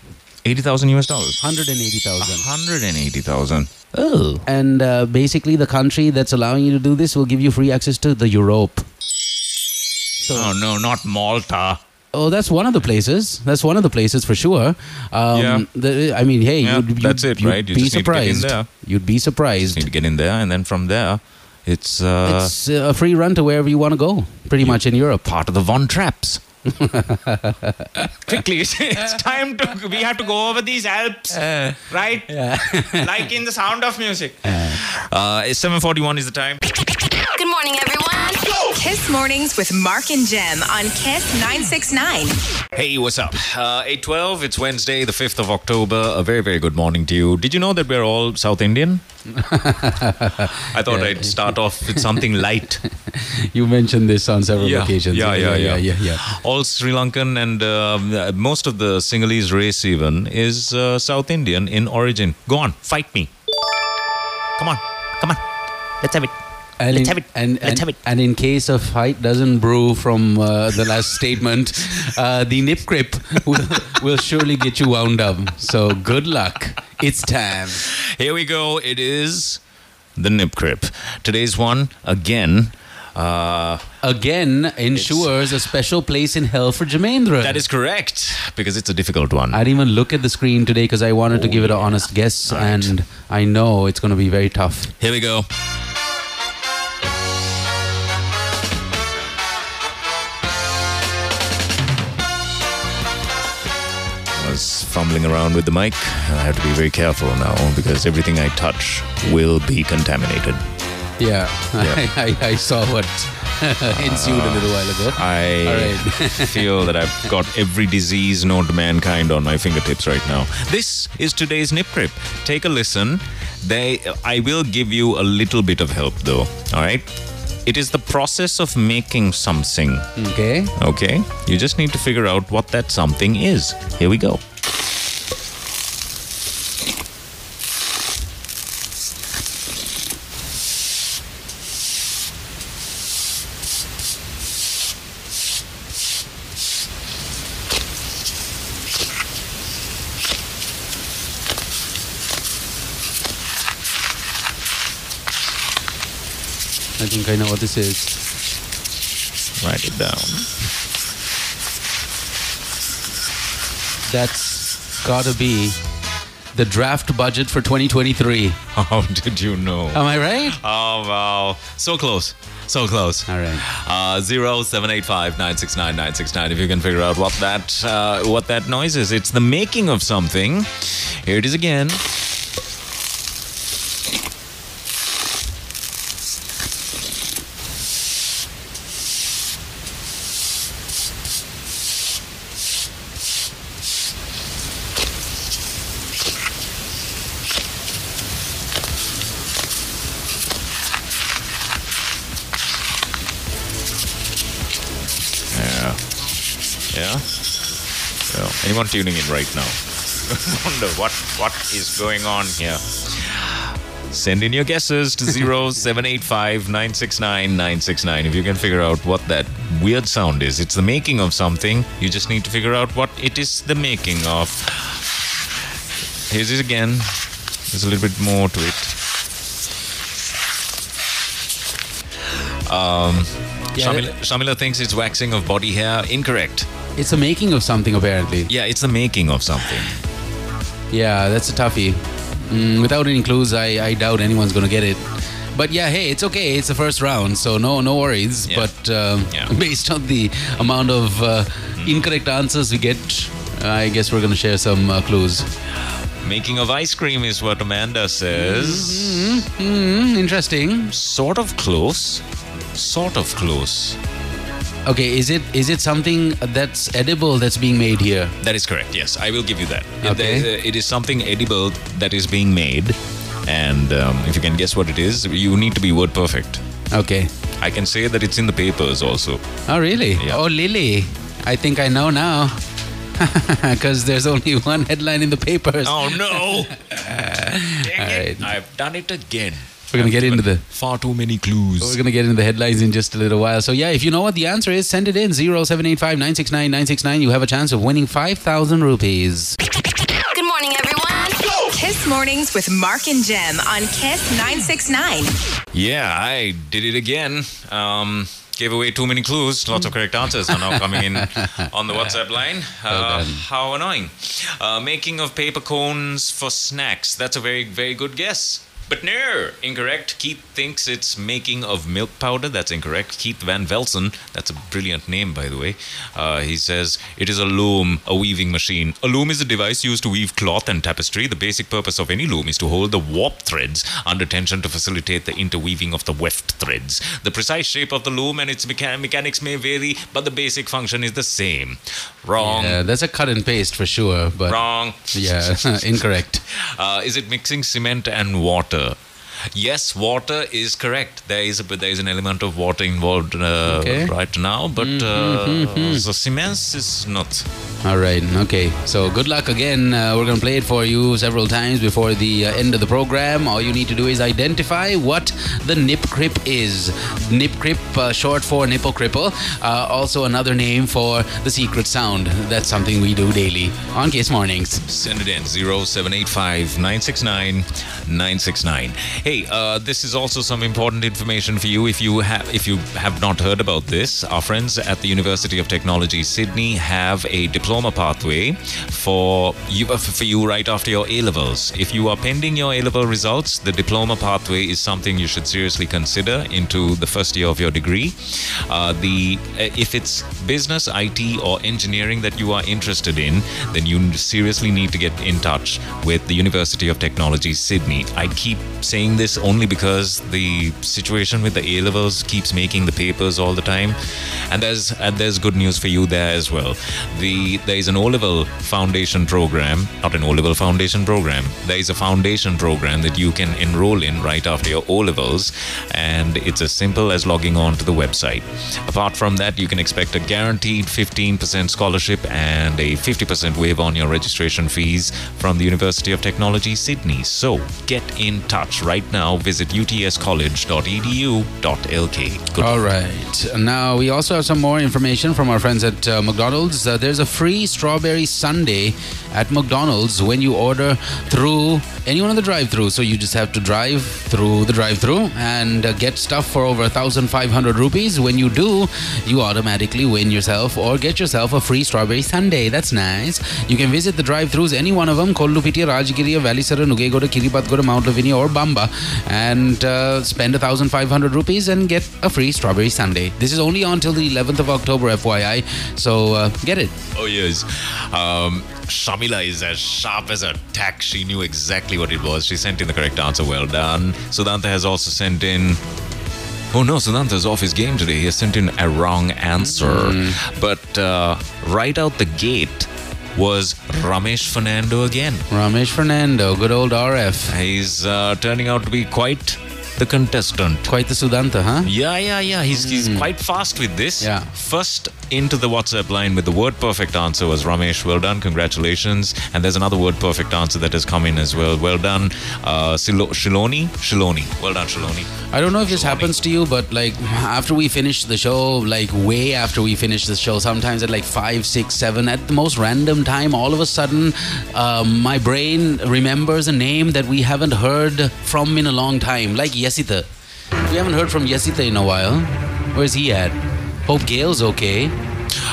80000 us dollars 180,000. 180000 Oh. And uh, basically, the country that's allowing you to do this will give you free access to the Europe. oh no not malta Oh, that's one of the places. That's one of the places for sure. Um, Yeah. the- I mean, hey, Yeah, you'd, you'd, that's it, you'd right? You be just need to get in surprised. You'd be surprised. need to get in there and then from there it's uh it's uh, a free run to wherever you want to go, pretty much in Europe. part of the von traps quickly it's time to we have to go over these alps right? like in the sound of music. Uh, 741 is the time Good morning, everyone. Kiss Mornings with Mark and Jem on Kiss 969. Hey, what's up? Uh, 812, it's Wednesday, the 5th of October. A very, very good morning to you. Did you know that we're all South Indian? I thought Yeah. I'd start off with something light. You mentioned this on several Yeah, occasions. yeah, yeah, yeah. yeah, yeah. All Sri Lankan and uh, most of the Sinhalese race, even, is uh, South Indian in origin. Go on, fight me. Come on, come on. Let's have it. And Let's in, have it. And, Let's and, have it. and in case of fight doesn't brew from uh, the last statement, uh, the nip crip will, will surely get you wound up. So good luck. It's time. Here we go. It is the Nip Crip. Today's one, again. Uh, Again, ensures a special place in hell for Jamendra. that is correct, because it's a difficult one. I didn't even look at the screen today because I wanted to give it an honest guess, and I know it's going to be very tough. Here we go. Fumbling around with the mic. and I have to be very careful now because everything I touch will be contaminated. Yeah, Yeah. I, I, I saw what ensued a little while ago. I right. feel that I've got every disease known to mankind on my fingertips right now. This is today's Nip Crip. Take a listen. They, I will give you a little bit of help though. All right. It is the process of making something. Okay. Okay. You just need to figure out what that something is. Here we go. Think I know what this is. Write it down. That's got to be the draft budget for 2023. How did you know? Am I right? Oh wow, so close, so close. All right. Uh, zero seven eight five nine six nine nine six nine. If you can figure out what that uh, what that noise is, it's the making of something. Here it is again. Tuning in right now? Wonder what what is going on here. Send in your guesses to 0785 969 969 if you can figure out what that weird sound is. It's the making of something. You just need to figure out what it is the making of. Here's it again. There's a little bit more to it. Um, Yeah, Shamila, Shamila thinks it's waxing of body hair. Incorrect. It's the making of something, apparently. Yeah, it's the making of something. Yeah, that's a toughie. Mm, without any clues, I, I doubt anyone's going to get it. But yeah, hey, it's okay. It's the first round, so no no worries. Yeah. But um, Yeah. based on the amount of uh, incorrect answers we get, I guess we're going to share some uh, clues. Making of ice cream is what Amanda says. Mm, interesting. Sort of close. Sort of close. Okay, is it is it something that's edible that's being made here? That is correct. Yes, I will give you that. It- Okay. uh, it is something edible that is being made, and um, if you can guess what it is, you need to be word perfect. Okay. I can say that it's in the papers also. Oh, really? Yeah. Oh, Lily. I think I know now. Because there's only one headline in the papers. Oh no! All right. I've done it again. We're going to get into the Far too many clues. We're going to get into the headlines in just a little while. So, yeah, if you know what the answer is, send it in 0785 969 969. You have a chance of winning 5,000 rupees. Good morning, everyone. Kiss Mornings with Mark and Jem on Kiss 969. Yeah, I did it again. Um, gave away too many clues. Lots of correct answers are now coming in on the WhatsApp line. Uh, done. how annoying. Uh, making of paper cones for snacks. That's a very, very good guess. But no, incorrect. Keith thinks it's making of milk powder. That's incorrect. Keith Van Velsen, that's a brilliant name, by the way. Uh, he says it is a loom, a weaving machine. A loom is a device used to weave cloth and tapestry. The basic purpose of any loom is to hold the warp threads under tension to facilitate the interweaving of the weft threads. The precise shape of the loom and its mecha- mechanics may vary, but the basic function is the same. Wrong. Yeah, that's a cut and paste for sure. But Wrong. Yeah, incorrect. Uh, is it mixing cement and water? Punkte. Yes, water is correct. There is a, there is an element of water involved uh, Okay. right now, but uh, the cement is not. All right. Okay. So good luck again. Uh, we're going to play it for you several times before the uh, end of the program. All you need to do is identify what the nip crip is. Nip crip, uh, short for nipple cripple. Uh, also another name for the secret sound. That's something we do daily on Kiss Mornings. Send it in 0785 969 969. Hey, uh, this is also some important information for you. If you have if you have not heard about this, our friends at the University of Technology Sydney have a diploma pathway for you uh, for you right after your A levels. If you are pending your A level results, the diploma pathway is something you should seriously consider into the first year of your degree. Uh, the uh, if it's business, IT, or engineering that you are interested in, then you seriously need to get in touch with the University of Technology Sydney. I keep saying this only because the situation with the A levels keeps making the papers all the time, and there's and there's good news for you there as well. The there is an O level foundation program, not an O level foundation program. There is a foundation program that you can enroll in right after your O levels, and it's as simple as logging on to the website. Apart from that, you can expect a guaranteed 15% scholarship and a 50% waiver on your registration fees from the University of Technology Sydney. So get in touch right now. Visit utscollege.edu.lk. Good All right. Now, we also have some more information from our friends at uh, McDonald's. Uh, there's a free strawberry sundae at McDonald's when you order through any one of the drive through So you just have to drive through the drive through and uh, get stuff for over 1,500 rupees. When you do, you automatically win yourself or get yourself a free strawberry sundae. That's nice. You can visit the drive throughs any one of them Kollupitiya, Rajagiriya, Welisara, Nugegoda, Kiribathgoda, Mount Lavinia, or Bamba, and uh, spend 1,500 rupees and get a free strawberry sundae. This is only until the 11th of October, FYI. So uh, get it. Oh yes. Um, Shamila is as sharp as a tack. She knew exactly what it was. She sent in the correct answer. Well done. Sudanta has also sent in. Oh no, Sudanta's off his game today. He has sent in a wrong answer. But uh, right out the gate was Ramesh Fernando again. Ramesh Fernando, good old RF. He's uh, turning out to be quite the contestant. Quite the Sudanta, huh? Yeah, yeah, yeah. He's, he's quite fast with this. Yeah. First into the WhatsApp line with the word perfect answer was Ramesh. Well done. Congratulations. And there's another word perfect answer that has come in as well. Well done. Uh, Silo- Shiloni? Shiloni. Well done, Shiloni. I don't know if this happens to you, but like after we finish the show, like way after we finish the show, sometimes at like five, six, seven, at the most random time, all of a sudden, um, my brain remembers a name that we haven't heard from in a long time, like Yesita. We haven't heard from Yesita in a while. Where's he at? Hope Gail's okay.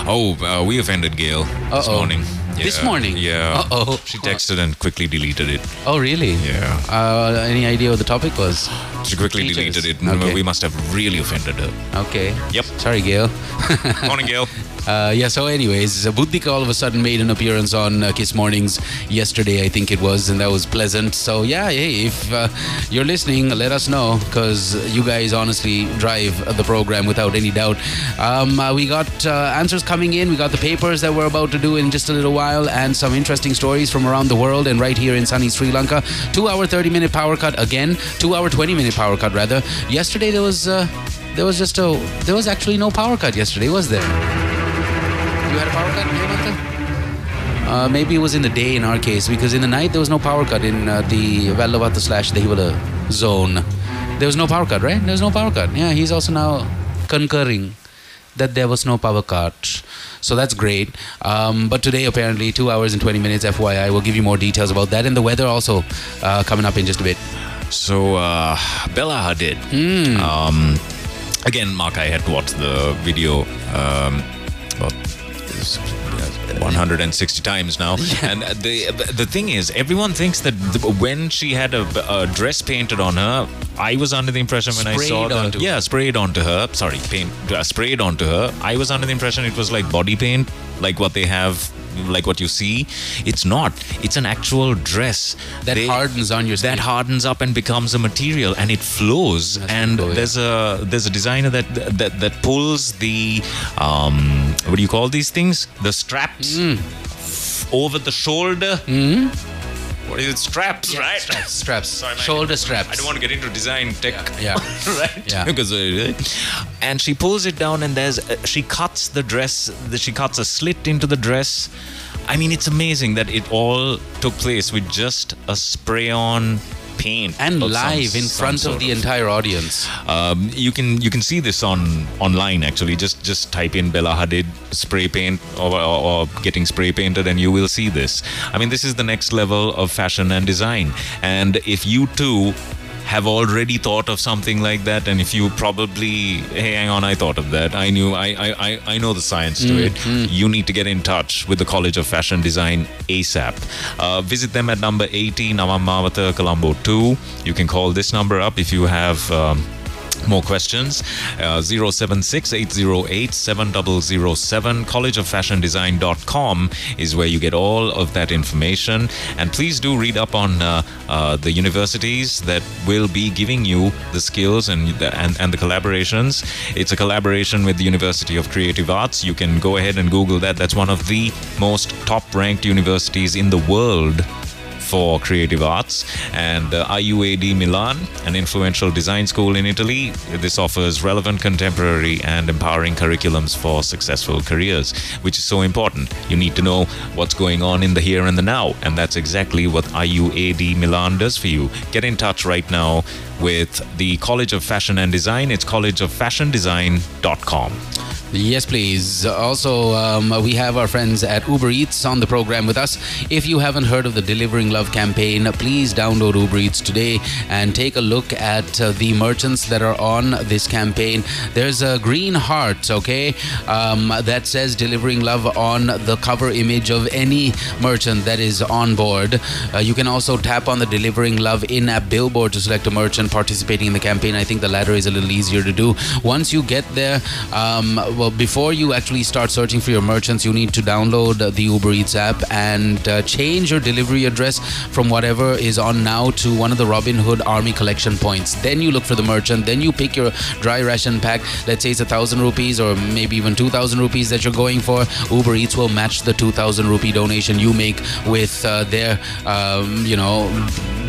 Oh, uh, we offended Gail this Uh-oh. morning. This morning? Yeah. Uh-oh. She texted and quickly deleted it. Oh, really? Yeah. Uh, any idea what the topic was? She quickly Teachers. deleted it. Okay. We must have really offended her. Okay. Yep. Sorry, Gail. Morning, Gail. Uh, yeah, so anyways, Buddhika all of a sudden made an appearance on uh, Kiss Mornings yesterday, I think it was, and that was pleasant. So, yeah, hey, if uh, you're listening, let us know because you guys honestly drive the program without any doubt. Um, uh, we got uh, answers coming in, we got the papers that we're about to do in just a little while, and some interesting stories from around the world and right here in sunny Sri Lanka. Two hour, 30 minute power cut again, two hour, 20 minute power cut rather. Yesterday there was. Uh, there was just a. There was actually no power cut yesterday, was there? You had a power cut? Uh, maybe it was in the day in our case because in the night there was no power cut in uh, the Wellawatte slash Dehiwala zone. There was no power cut, right? There was no power cut. Yeah, he's also now concurring that there was no power cut. So that's great. Um, but today, apparently, two hours and 20 minutes, FYI. We'll give you more details about that and the weather also uh, coming up in just a bit. So, uh, Bella Hadid. Hmm. Um, again, Mark, I had watched the video. Um, about 160 times now. And the the thing is, everyone thinks that the, when she had a, a dress painted on her, I was under the impression when I saw Sprayed onto yeah sprayed onto her. Sorry, paint uh, sprayed onto her. I was under the impression it was like body paint, like what they have. Like what you see, it's not. It's an actual dress That hardens on your That hardens up and becomes a material, and it flows. and there's a there's a designer that that that pulls the um what do you call these things? The straps Mm. over the shoulder. What is it? Straps, right? Straps. straps. Sorry, Shoulder straps. I don't want to get into design tech. Yeah. right? Yeah. Because, uh, and she pulls it down, and there's uh, she cuts the dress. the- She cuts a slit into the dress. I mean, it's amazing that it all took place with just a spray-on paint and of some- live in front of the entire audience. um, you can you can see this on online actually. Just just type in Bella Hadid spray paint or, or, or getting spray painted, and you will see this. I mean, this is the next level of fashion and design. And if you too have already thought of something like that, and if you probably hey, hang on, I thought of that. I knew I I, I, I know the science to it. You need to get in touch with the College of Fashion Design ASAP. Uh, visit them at number 80 Nawam Mawatha Colombo 2. You can call this number up if you have. Um, more questions? Uh, 076 808 7007 collegeoffashiondesign.com is where you get all of that information. And please do read up on uh, uh, the universities that will be giving you the skills and, and and the collaborations. It's a collaboration with the university of creative arts. You can go ahead and google that. That's one of the most top ranked universities in the world for creative arts and uh, IUAD Milan, an influential design school in Italy. This offers relevant, contemporary, and empowering curriculums for successful careers, which is so important. You need to know what's going on in the here and the now, and that's exactly what IUAD Milan does for you. Get in touch right now with the College of Fashion and Design. It's collegeoffashiondesign.com. Yes, please. Also, um, we have our friends at Uber Eats on the program with us. If you haven't heard of the Delivering Love campaign, please download Uber Eats today and take a look at uh, the merchants that are on this campaign. There's a green heart, okay, um, that says Delivering Love on the cover image of any merchant that is on board. Uh, you can also tap on the Delivering Love in app billboard to select a merchant participating in the campaign. I think the latter is a little easier to do. Once you get there, um, well, before you actually start searching for your merchants, you need to download the Uber Eats app and uh, change your delivery address from whatever is on now to one of the Robin Hood Army collection points. Then you look for the merchant. Then you pick your dry ration pack. Let's say it's a thousand rupees or maybe even two thousand rupees that you're going for. Uber Eats will match the two thousand rupee donation you make with uh, their, um, you know,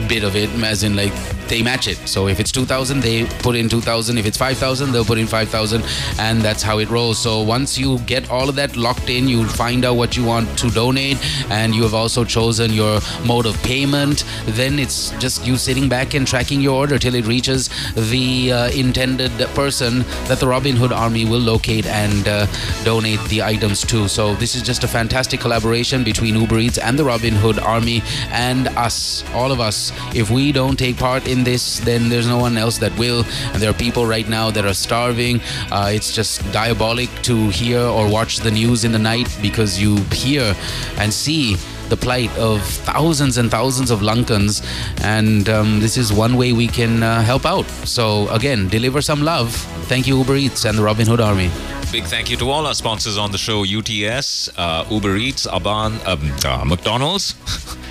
bit of it, as in like they match it. So if it's 2000, they put in 2000. If it's 5000, they'll put in 5000. And that's how it rolls. So once you get all of that locked in, you find out what you want to donate and you have also chosen your mode of payment. Then it's just you sitting back and tracking your order till it reaches the uh, intended person that the Robin Hood Army will locate and uh, donate the items to. So this is just a fantastic collaboration between Uber Eats and the Robin Hood Army and us, all of us. If we don't take part in this, then there's no one else that will. And there are people right now that are starving. Uh, it's just diabolic to hear or watch the news in the night because you hear and see the plight of thousands and thousands of Lankans. And um, this is one way we can uh, help out. So, again, deliver some love. Thank you, Uber Eats and the Robin Hood Army. Big thank you to all our sponsors on the show UTS, uh, Uber Eats, Aban, um, uh, McDonald's,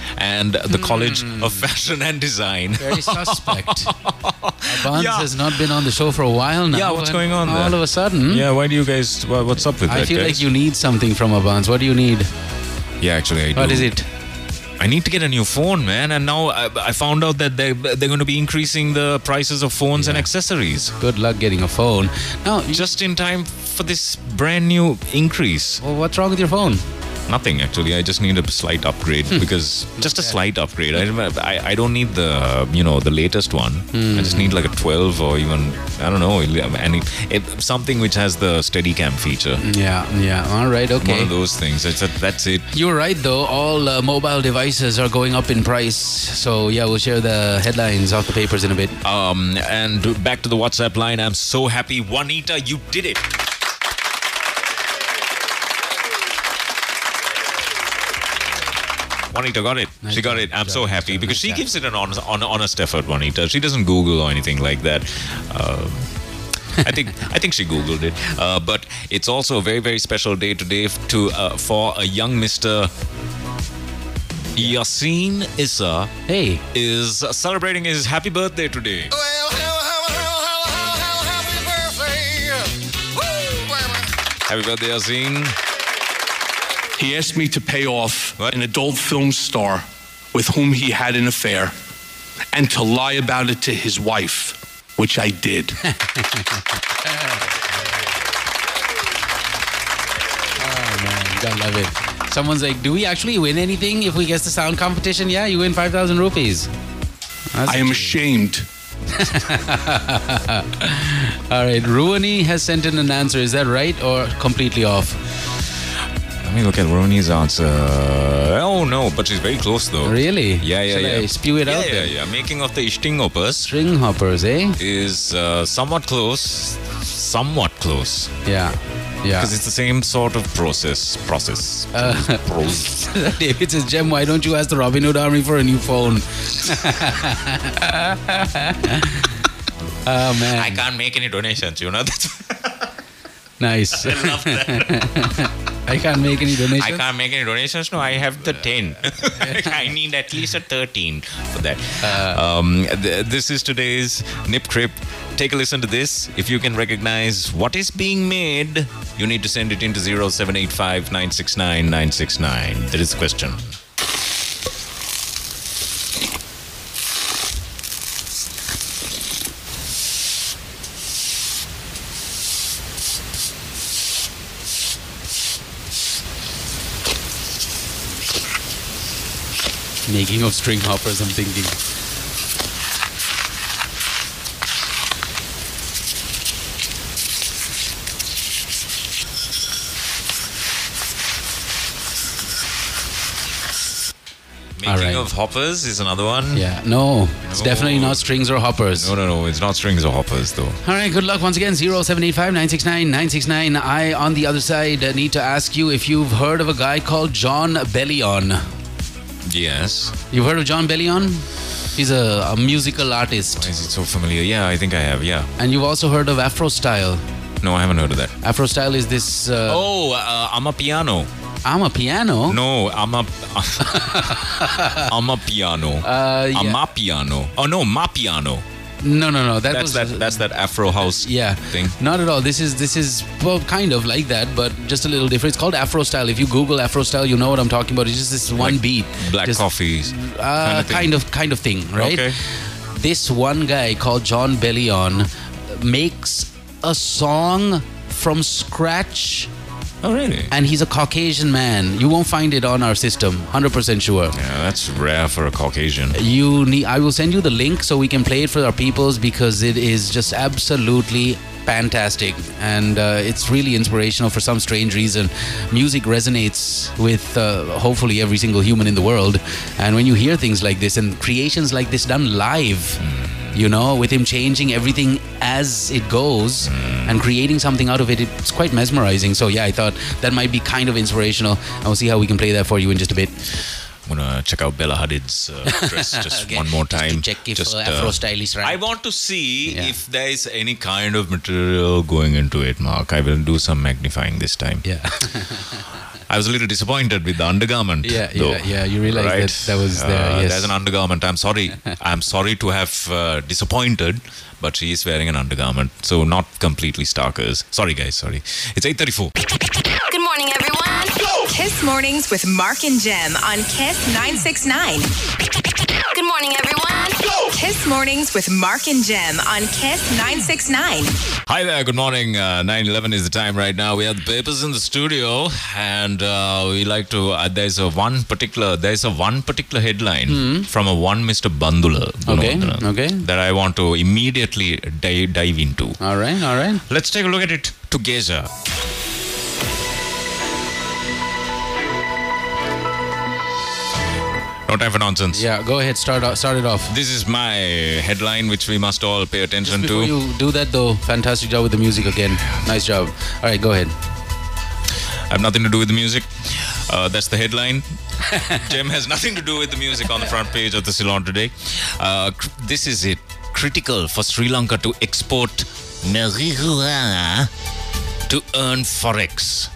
and the College of Fashion and Design. Very suspect. Abans Yeah. has not been on the show for a while now. Yeah, what's going on All there? of a sudden. Yeah, why do you guys, what's up with I that, I feel guys? like you need something from Abans. What do you need? Yeah, actually, I do. What is it? I need to get a new phone, man. And now I, I found out that they they're going to be increasing the prices of phones and accessories. Good luck getting a phone. Now, just in time for this brand new increase. Well, what's wrong with your phone? Nothing actually. I just need a slight upgrade Hmm. because just a slight upgrade. I, I I don't need the you know the latest one. Hmm. I just need like a 12 or even I don't know any it, something which has the Steadicam feature. Yeah, yeah. All right, okay. One of those things. It's a, that's it. You're right, though. All uh, mobile devices are going up in price. So, yeah, we'll share the headlines off the papers in a bit. Um, and back to the WhatsApp line. I'm so happy, Juanita, you did it. Juanita got it. Nice she got job, it. I'm nice so job, happy nice because she job. gives it an honest, hon- honest effort, Juanita. She doesn't Google or anything like that. Uh, I think I think she googled it, uh, but it's also a very very special day today to uh, for a young Mister Yasin Issa. Hey, is celebrating his happy birthday today. Happy birthday, Yasin. He asked me to pay off an adult film star with whom he had an affair and to lie about it to his wife, which I did. Oh man, you gotta love it. Someone's like, "Do we actually win anything if we guess the sound competition?" Yeah, you win five thousand rupees. I am ashamed. All right, Ruani has sent in an answer. Is that right or completely off? Let me look at Roni's answer. Oh no, but she's very close though. Really? Yeah, yeah, Shall yeah. I spew it yeah, out Yeah, then? yeah, Making of the string hoppers String hoppers, eh? is uh, somewhat close. Somewhat close. Yeah, yeah. Because it's the same sort of process. Process. Uh, Process. David says, Jem, why don't you ask the Robin Hood Army for a new phone? oh man, I can't make any donations. You know that's. nice. I love that. I can't make any donations. I can't make any donations. No, I have the 10. I need at least a 13 for that. um, th- this is today's Nip Crip. Take a listen to this. If you can recognize what is being made, you need to send it into 0785 969 969. That is the question. Making of string hoppers, I'm thinking. Making right. of hoppers is another one. Yeah, no, it's definitely not strings or hoppers. No, no, no. It's not strings or hoppers, though. All right, good luck once again. 0785 969 969. I, on the other side, need to ask you if you've heard of a guy called Jon Bellion. Yes. You've heard of Jon Bellion? He's a, a musical artist. Why is it so familiar? Yeah, I think I have. Yeah. And you've also heard of Afro Style. No, I haven't heard of that. Afro Style is this. Uh, Oh, uh, I'm a piano. I'm a piano. No, I'm a I'm a piano. Uh, I'm a piano. Oh no, ma piano. No, no, no. That that's was that that's that Afro house yeah thing. Not at all. This is this is well, kind of like that, but just a little different. It's called Afro Style. If you Google Afro Style, you know what I'm talking about. It's just this one Like beat. Black Just- coffees. Uh, of kind of kind of thing, right? Okay. This one guy called Jon Bellion makes a song from scratch. Oh really? And he's a Caucasian man. You won't find it on our system. Hundred percent sure. Yeah, that's rare for a Caucasian. You need. I will send you the link so we can play it for our peoples because it is just absolutely fantastic and uh, it's really inspirational for some strange reason. Music resonates with uh, hopefully every single human in the world, and when you hear things like this and creations like this done live. You know, with him changing everything as it goes and creating something out of it, it's quite mesmerizing. So, yeah, I thought that might be kind of inspirational. We'll see how we can play that for you in just a bit. I'm gonna check out Bella Hadid's uh, dress just Okay. one more Just time. check if, Just, uh, Afro style is right. I want to see Yeah. if there is any kind of material going into it, Mark. I will do some magnifying this time. Yeah. I was a little disappointed with the undergarment. Yeah, though. yeah, yeah. You realize Right? that that was there. Uh, yes. There's an undergarment. I'm sorry. I'm sorry to have uh, disappointed, but she is wearing an undergarment, so not completely stalkers. Sorry, guys. Sorry. It's 8:34. Good morning, everyone. Kiss Mornings with Mark and Jem on Kiss 969. Good morning, everyone. Kiss Mornings with Mark and Jem on Kiss 969. Hi there. Good morning. Uh, 9:11 is the time right now. We have the papers in the studio, and uh, we like to. Uh, there's a one particular. There's a one particular headline from a one Mr. Bandula. Okay, okay. That I want to immediately dive, dive into. All right, all right. Let's take a look at it together. No time for nonsense. Yeah, go ahead. Start start it off. This is my headline, which we must all pay attention Before to. you do that, though, fantastic job with the music again. Nice job. All right, go ahead. I have nothing to do with the music. Uh, that's the headline. Jim has nothing to do with the music on the front page of the Ceylon today. Uh, cr- this is it. Critical for Sri Lanka to export marijuana to earn forex.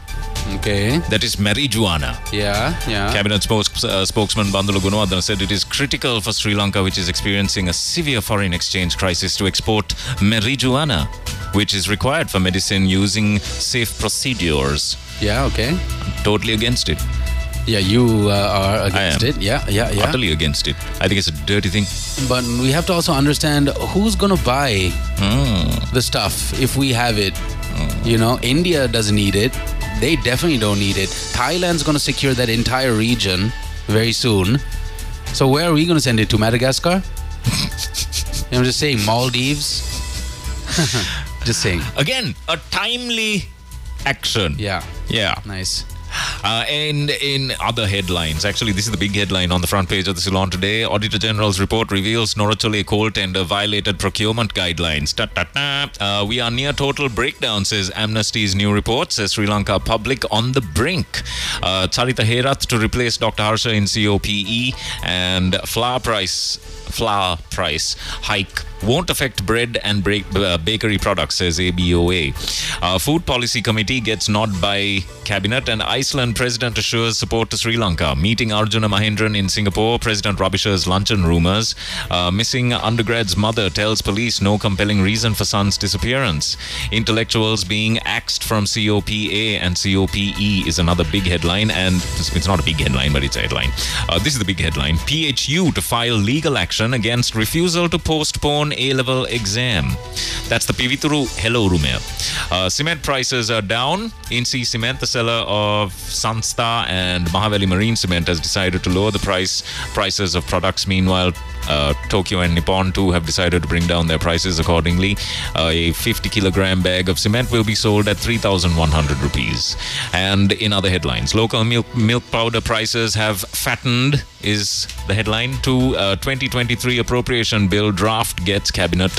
Okay. That is marijuana. Yeah, yeah. Cabinet spokes, uh, spokesman Bandula Gunawardena said it is critical for Sri Lanka, which is experiencing a severe foreign exchange crisis, to export marijuana, which is required for medicine using safe procedures. Yeah, okay. I'm totally against it. Yeah, you uh, are against it. Yeah, yeah, yeah. Utterly against it. I think it's a dirty thing. But we have to also understand who's going to buy Hmm. the stuff if we have it. You know, India doesn't need it. They definitely don't need it. Thailand's going to secure that entire region very soon. So where are we going to send it to? Madagascar? I'm just saying, Maldives. just saying. Again, a timely action. Yeah. Yeah. Nice. Uh, and in other headlines, actually, this is the big headline on the front page of the Ceylon today. Auditor General's report reveals Norochcholai coal tender violated procurement guidelines. Uh, we are near total breakdown, says Amnesty's new report, says Sri Lanka public on the brink. Uh, Charita Herath to replace Dr. Harsha in COPE and flour price flour price hike won't affect bread and break, uh, bakery products, says ABOA. Uh, Food Policy Committee gets nod by Cabinet, and Iceland President assures support to Sri Lanka. Meeting Arjuna Mahendran in Singapore, President assures luncheon rumors. Uh, missing undergrad's mother tells police no compelling reason for son's disappearance. Intellectuals being axed from COPA and COPE is another big headline, and it's it's not a big headline, but it's a headline. Uh, this is the big headline. PHU to file legal action against refusal to postpone A level exam. That's the Pivithuru Hela Urumaya. Uh, cement prices are down. INSEE Cement, the seller of Sanstha and Mahaweli Marine Cement, has decided to lower the price prices of products. Meanwhile, uh, Tokyo and Nippon too have decided to bring down their prices accordingly. Uh, a 50 kilogram bag of cement will be sold at 3,100 rupees. And in other headlines, local milk milk powder prices have fattened. Is the headline to uh, 2023 appropriation bill draft gets cabinet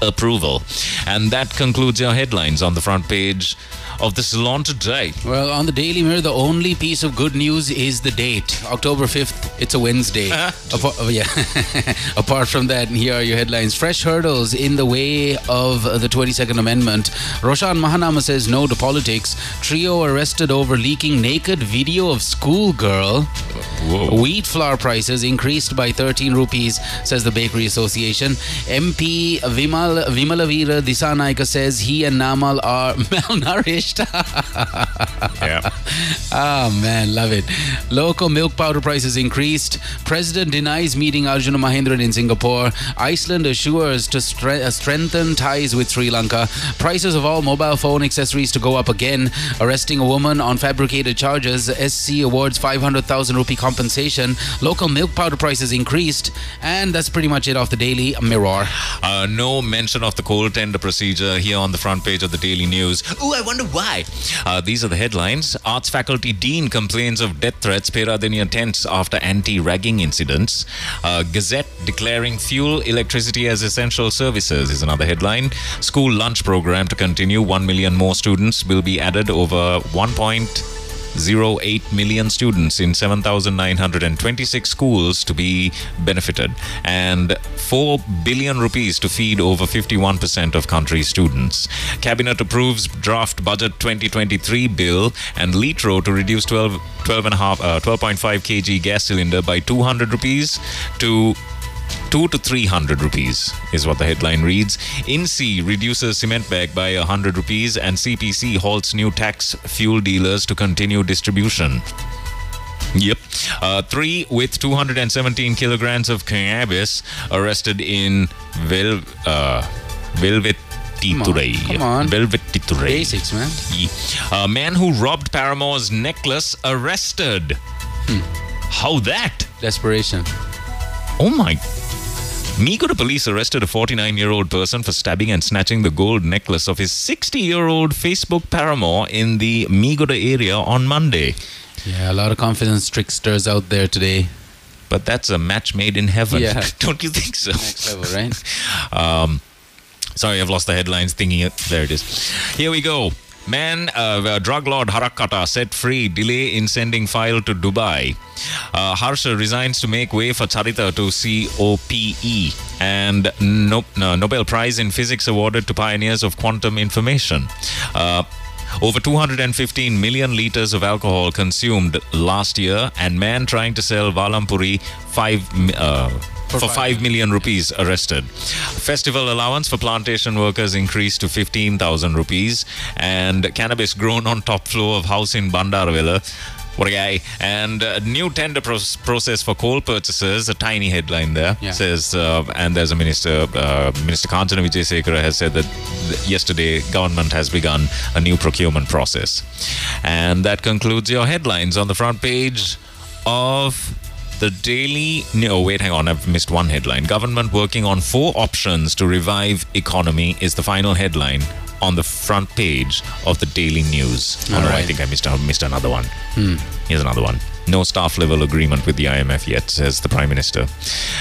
approval, and that concludes your headlines. On the front page of the Ceylon Today. Well, on the Daily Mirror, the only piece of good news is the date. October 5th, it's a Wednesday. Apart, oh, yeah. Apart from that, here are your headlines. Fresh hurdles in the way of the 22nd Amendment. Roshan Mahanama says no to politics. Trio arrested over leaking naked video of schoolgirl. Whoa. Wheat flour prices increased by 13 rupees, says the Bakery Association. MP Vimal Wimalaweera Dissanayake says he and Namal are malnourished. yeah. Oh man, love it. Local milk powder prices increased. President denies meeting Arjuna Mahendran in Singapore. Iceland assures to stre- uh, strengthen ties with Sri Lanka. Prices of all mobile phone accessories to go up again. Arresting a woman on fabricated charges. SC awards 500,000 rupee compensation. Local milk powder prices increased. And that's pretty much it off the Daily Mirror. Uh, no mention of the coal tender procedure here on the front page of the Daily News. Oh, I wonder why. Uh, these are the headlines. Arts faculty dean complains of death threats. Peradeniya tents after anti-ragging incidents. Uh, Gazette declaring fuel, electricity as essential services is another headline. School lunch program to continue. One million more students will be added over 1.08 million students in 7,926 schools to be benefited, and 4 billion rupees to feed over 51% of country students. Cabinet approves draft budget 2023 bill and Litro to reduce 12, 12 and a half, uh, 12.5 kg gas cylinder by 200 rupees to two to three hundred rupees is what the headline reads. INSEE reduces cement bag by a hundred rupees, and CPC halts new tax fuel dealers to continue distribution. Yep. Uh, three with 217 kilograms of cannabis arrested in Vel, uh, Velvet. Come on, come on. Velvet. Basics, man. A man who robbed paramour's necklace arrested. How that? Desperation. Oh my. Migura police arrested a 49 year old person for stabbing and snatching the gold necklace of his 60 year old Facebook paramour in the Migura area on Monday. Yeah, a lot of confidence tricksters out there today. But that's a match made in heaven. Yeah. Don't you think so? Next level, right? Um, sorry, I've lost the headlines thinking it. There it is. Here we go. Man, uh, drug lord Harak Kata set free. Delay in sending file to Dubai. Uh, Harsha resigns to make way for Charita to COPE. And no, no, Nobel Prize in Physics awarded to pioneers of quantum information. Uh, over 215 million liters of alcohol consumed last year, and man trying to sell Valampuri five. Uh, for, for 5 million rupees arrested. Festival allowance for plantation workers increased to 15,000 rupees and cannabis grown on top floor of house in Bandarawela what a guy. And uh, new tender pro- process for coal purchases, a tiny headline there, Yeah. says, uh, and there's a minister, uh, Minister Kanchana Wijesekera has said that th- yesterday government has begun a new procurement process. And that concludes your headlines on the front page of the Daily. No, wait, hang on. I've missed one headline. Government working on four options to revive economy is the final headline on the front page of the Daily News. All oh, no, I think I missed out, missed another one. Hmm. Here's another one. No staff level agreement with the IMF yet, says the Prime Minister.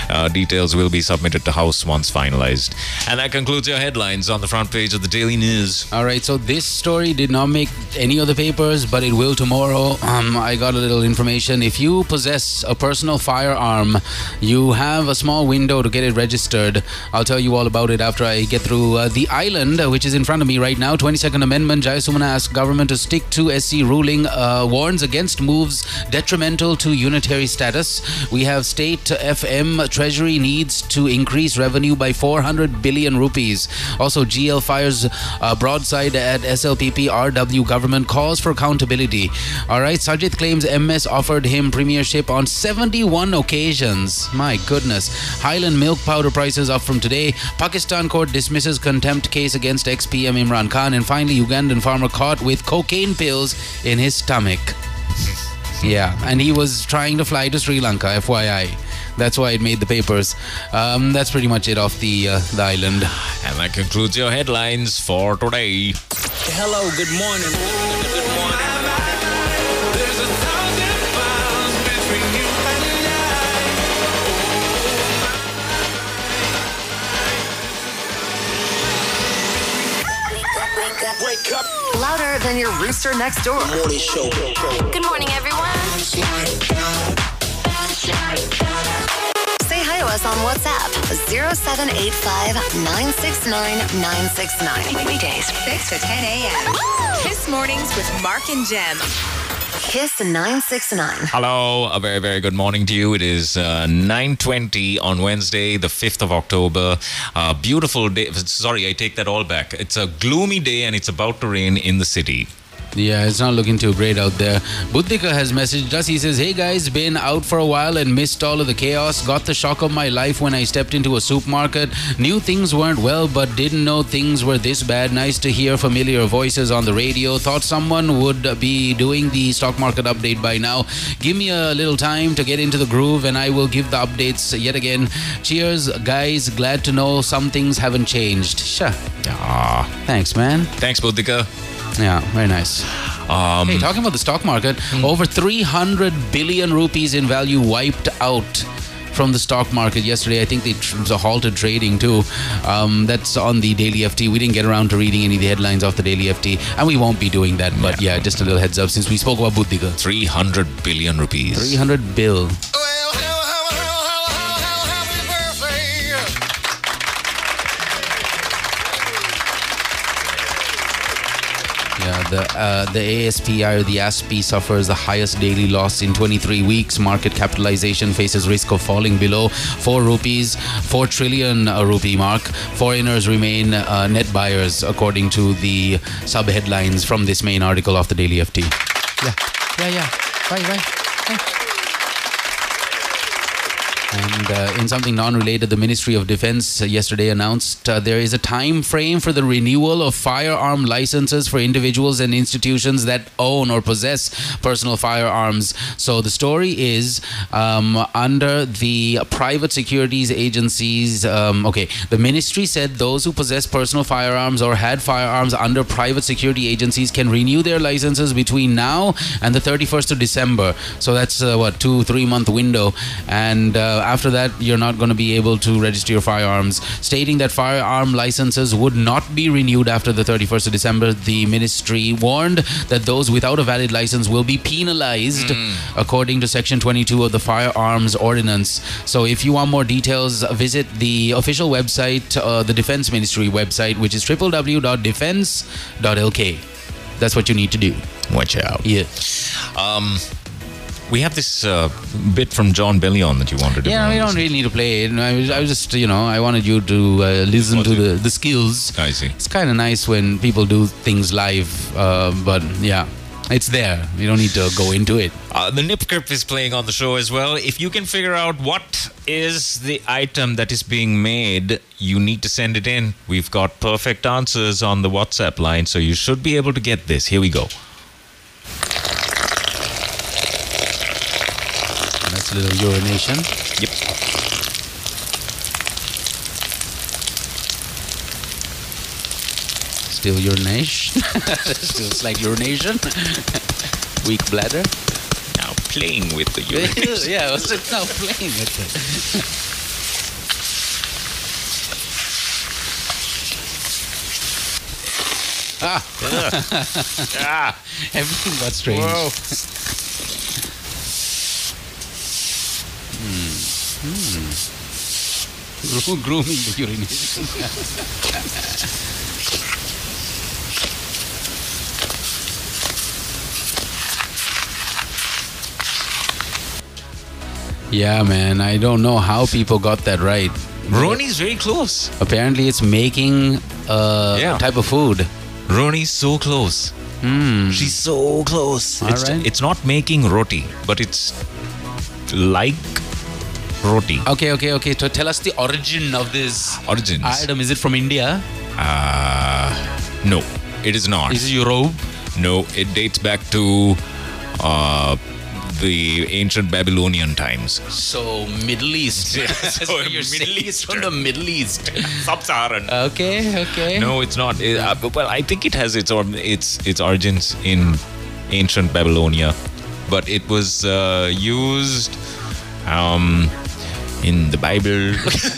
Uh, details will be submitted to House once finalized. And that concludes your headlines on the front page of the Daily News. All right, so this story did not make any of the papers, but it will tomorrow. Um, I got a little information. If you possess a personal firearm, you have a small window to get it registered. I'll tell you all about it after I get through uh, the island, uh, which is in front of me right now. 22nd Amendment. Jayasumana asks government to stick to SC ruling, uh, warns against moves detrimental to unitary status. We have state FM treasury needs to increase revenue by 400 billion rupees. Also, GL fires uh, broadside at SLPP RW government calls for accountability. All right, Sajith claims MS offered him premiership on 71 occasions. My goodness. Highland milk powder prices up from today. Pakistan court dismisses contempt case against ex-PM Imran Khan. And finally, Ugandan farmer caught with cocaine pills in his stomach. Yeah, and he was trying to fly to Sri Lanka, FYI. That's why it made the papers. Um, that's pretty much it off the uh, the island. And that concludes your headlines for today. Hello, good morning. Good morning. Louder than your rooster next door. Morning show. Good morning, everyone. Say hi to us on WhatsApp 0785 969 969. Weekdays, 6 to 10 a.m. Kiss Mornings with Mark and Jem. Kiss 969. Hello, a very very good morning to you. It is uh, 9:20 on Wednesday, the 5th of October. Uh, beautiful day. Sorry, I take that all back. It's a gloomy day and it's about to rain in the city. Yeah, it's not looking too great out there. Buddhika has messaged us. He says, Hey guys, been out for a while and missed all of the chaos. Got the shock of my life when I stepped into a supermarket. Knew things weren't well, but didn't know things were this bad. Nice to hear familiar voices on the radio. Thought someone would be doing the stock market update by now. Give me a little time to get into the groove and I will give the updates yet again. Cheers, guys. Glad to know some things haven't changed. Sure. Ah, Thanks, man. thanks, Buddhika. Yeah, very nice. Um, Hey, talking about the stock market, over 300 billion rupees in value wiped out from the stock market yesterday. I think they tr- it halted trading too. Um, that's on the daily FT. We didn't get around to reading any of the headlines off the daily FT, and we won't be doing that. But yeah, just a little heads up since we spoke about Buddhika. 300 billion rupees. 300 bill. Yeah, the uh, the ASPI or the ASPI suffers the highest daily loss in 23 weeks. Market capitalization faces risk of falling below 4 rupees, 4 trillion uh, rupee mark. Foreigners remain uh, net buyers, according to the sub headlines from this main article of the Daily FT. Yeah, yeah, yeah. Right, right. And uh, in something non-related, the Ministry of Defense uh, yesterday announced uh, there is a time frame for the renewal of firearm licenses for individuals and institutions that own or possess personal firearms. So the story is um, under the private securities agencies. Um, okay, the ministry said those who possess personal firearms or had firearms under private security agencies can renew their licenses between now and the 31st of December. So that's uh, what two three month window and. After that, you're not going to be able to register your firearms. Stating that firearm licenses would not be renewed after the 31st of December, the ministry warned that those without a valid license will be penalized according to Section 22 of the Firearms Ordinance. So, if you want more details, visit the official website, uh, the Defense Ministry website, which is www.defense.lk. That's what you need to do. Watch out. Yeah. Um, we have this uh, bit from Jon Bellion that you wanted to Yeah, we don't really need to play it. I was, I was just, you know, I wanted you to uh, listen to the, the skills. I see. It's kind of nice when people do things live, uh, but yeah, it's there. You don't need to go into it. Uh, the Nip Crip is playing on the show as well. If you can figure out what is the item that is being made, you need to send it in. We've got perfect answers on the WhatsApp line, so you should be able to get this. Here we go. Little urination. Yep. Still urination. Still like urination. Weak bladder. Now playing with the urination. yeah, I was just now playing with it. Ah, ah, everything got strange. Whoa. Hmm. Grooming the urination. yeah, man. I don't know how people got that right. Roni's very close. Apparently, it's making a Yeah. type of food. Roni's so close. Hmm. She's so close. All it's, right. it's not making roti, but it's like roti. Okay, okay, okay. So tell us the origin of this Origins. item. Is it from India? Uh, no, it is not. Is it Europe? No, it dates back to uh, the ancient Babylonian times. So Middle East. Yeah, so you're Middle saying. It's from the Middle East. Sub-Saharan. Okay, okay. No, it's not. It- uh, well, I think it has its or, its its origins in ancient Babylonia, but it was uh, used um, in the Bible.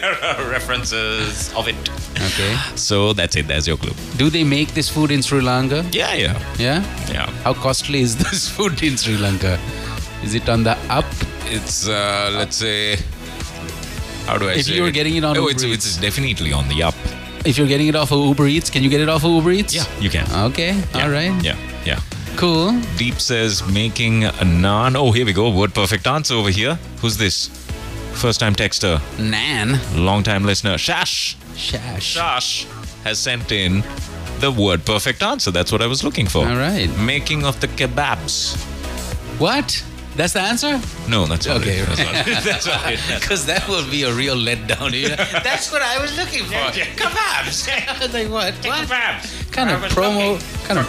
there are references of it. Okay. So that's it. That's your clue. Do they make this food in Sri Lanka? Yeah, yeah, Yeah? yeah. How costly is this food in Sri Lanka? Is it on the up? It's uh, let's say. How do I If say? you were it? getting it on oh, Uber it's, Eats. it's definitely on the up. If you're getting it off of Uber Eats, can you get it off of Uber Eats? Yeah, you can. Okay, Yeah, all right. Yeah, yeah. Cool. Deep says making a naan. Oh, here we go. Word perfect answer over here. Who's this? First time texter, Nan. long time listener. Shash. Shash. Shash has sent in the word perfect answer. That's what I was looking for. All right. Making of the kebabs. What? That's the answer? No, that's Okay. it. That's not. That's not it. Because that will be a real letdown. you know? That's what I was looking for. Kebabs. I was like, what? What Kebabs. Kind of promo? Kind of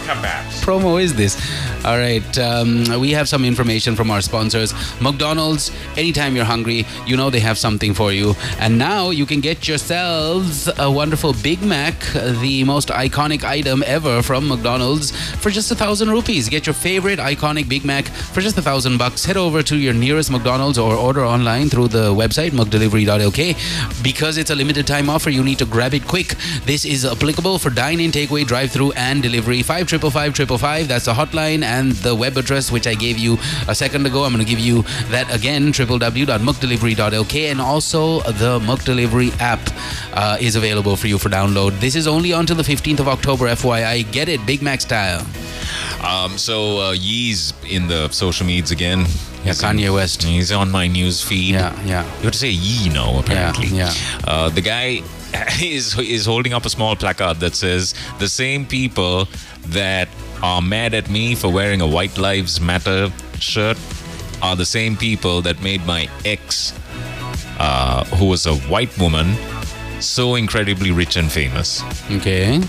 promo is this? All right, um, we have some information from our sponsors. McDonald's, anytime you're hungry, you know they have something for you. And now you can get yourselves a wonderful Big Mac, the most iconic item ever from McDonald's, for just a thousand rupees. Get your favorite iconic Big Mac for just a thousand bucks. Head over to your nearest McDonald's or order online through the website, mcdelivery.lk. Because it's a limited time offer, you need to grab it quick. This is applicable for dine in, takeaway, drive through, and delivery. 555 That's the hotline and the web address, which I gave you a second ago. I'm going to give you that again www.mcdelivery.lk. And also, the McDelivery app uh, is available for you for download. This is only until the 15th of October, FYI. Get it, Big Mac style. Um, so uh, Ye's in the social medias again. Yeah, He's in- Kanye West. He's on my news feed. Yeah, yeah. You have to say Ye now, apparently. yeah. Uh, the guy is is holding up a small placard that says the same people that are mad at me for wearing a White Lives Matter shirt are the same people that made my ex, uh, who was a white woman, so incredibly rich and famous. Okay.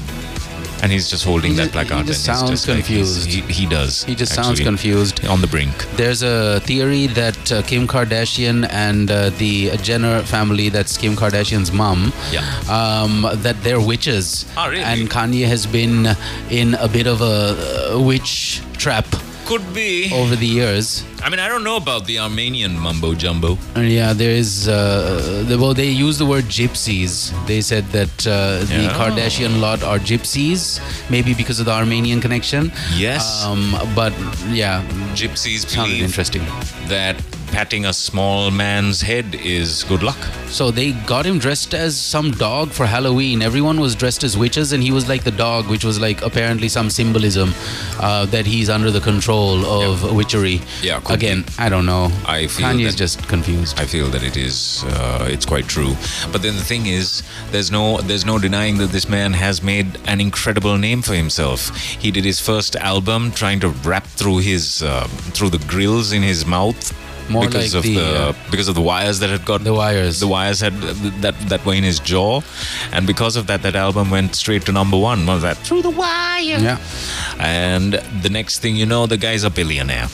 And he's just holding He that just- he placard. just sounds like, he's- confused. he, he does. He just sounds confused. On the brink. There's a theory that uh, Kim Kardashian and uh, the Jenner family, that's Kim Kardashian's mom, Yeah. um, that they're witches. Oh, really? And Kanye has been in a bit of a uh, witch trap. Could be. over the years. I mean, I don't know about the Armenian mumbo jumbo. Uh, Yeah, there is. Uh, the, well, they use the word gypsies. They said that uh, the Kardashian lot are gypsies, maybe because of the Armenian connection. Yes. Um, but yeah, Gypsies sounded believe interesting. that patting a small man's head is good luck. So they got him dressed as some dog for Halloween. Everyone was dressed as witches, and he was like the dog, which was like apparently some symbolism uh, that he's under the control of witchery. Yeah, Again, I don't know. I feel Kanye's that- just confused. I feel that it is uh, it's quite true. But then the thing is, there's no there's no denying that this man has made an incredible name for himself. He did his first album trying to rap through his uh, through the grills in his mouth. More because like of the, the uh, because of the wires that had got the wires. the wires had that that were in his jaw. And because of that that album went straight to number one. Was that through the wire. Yeah. and the next thing you know the guy's a billionaire.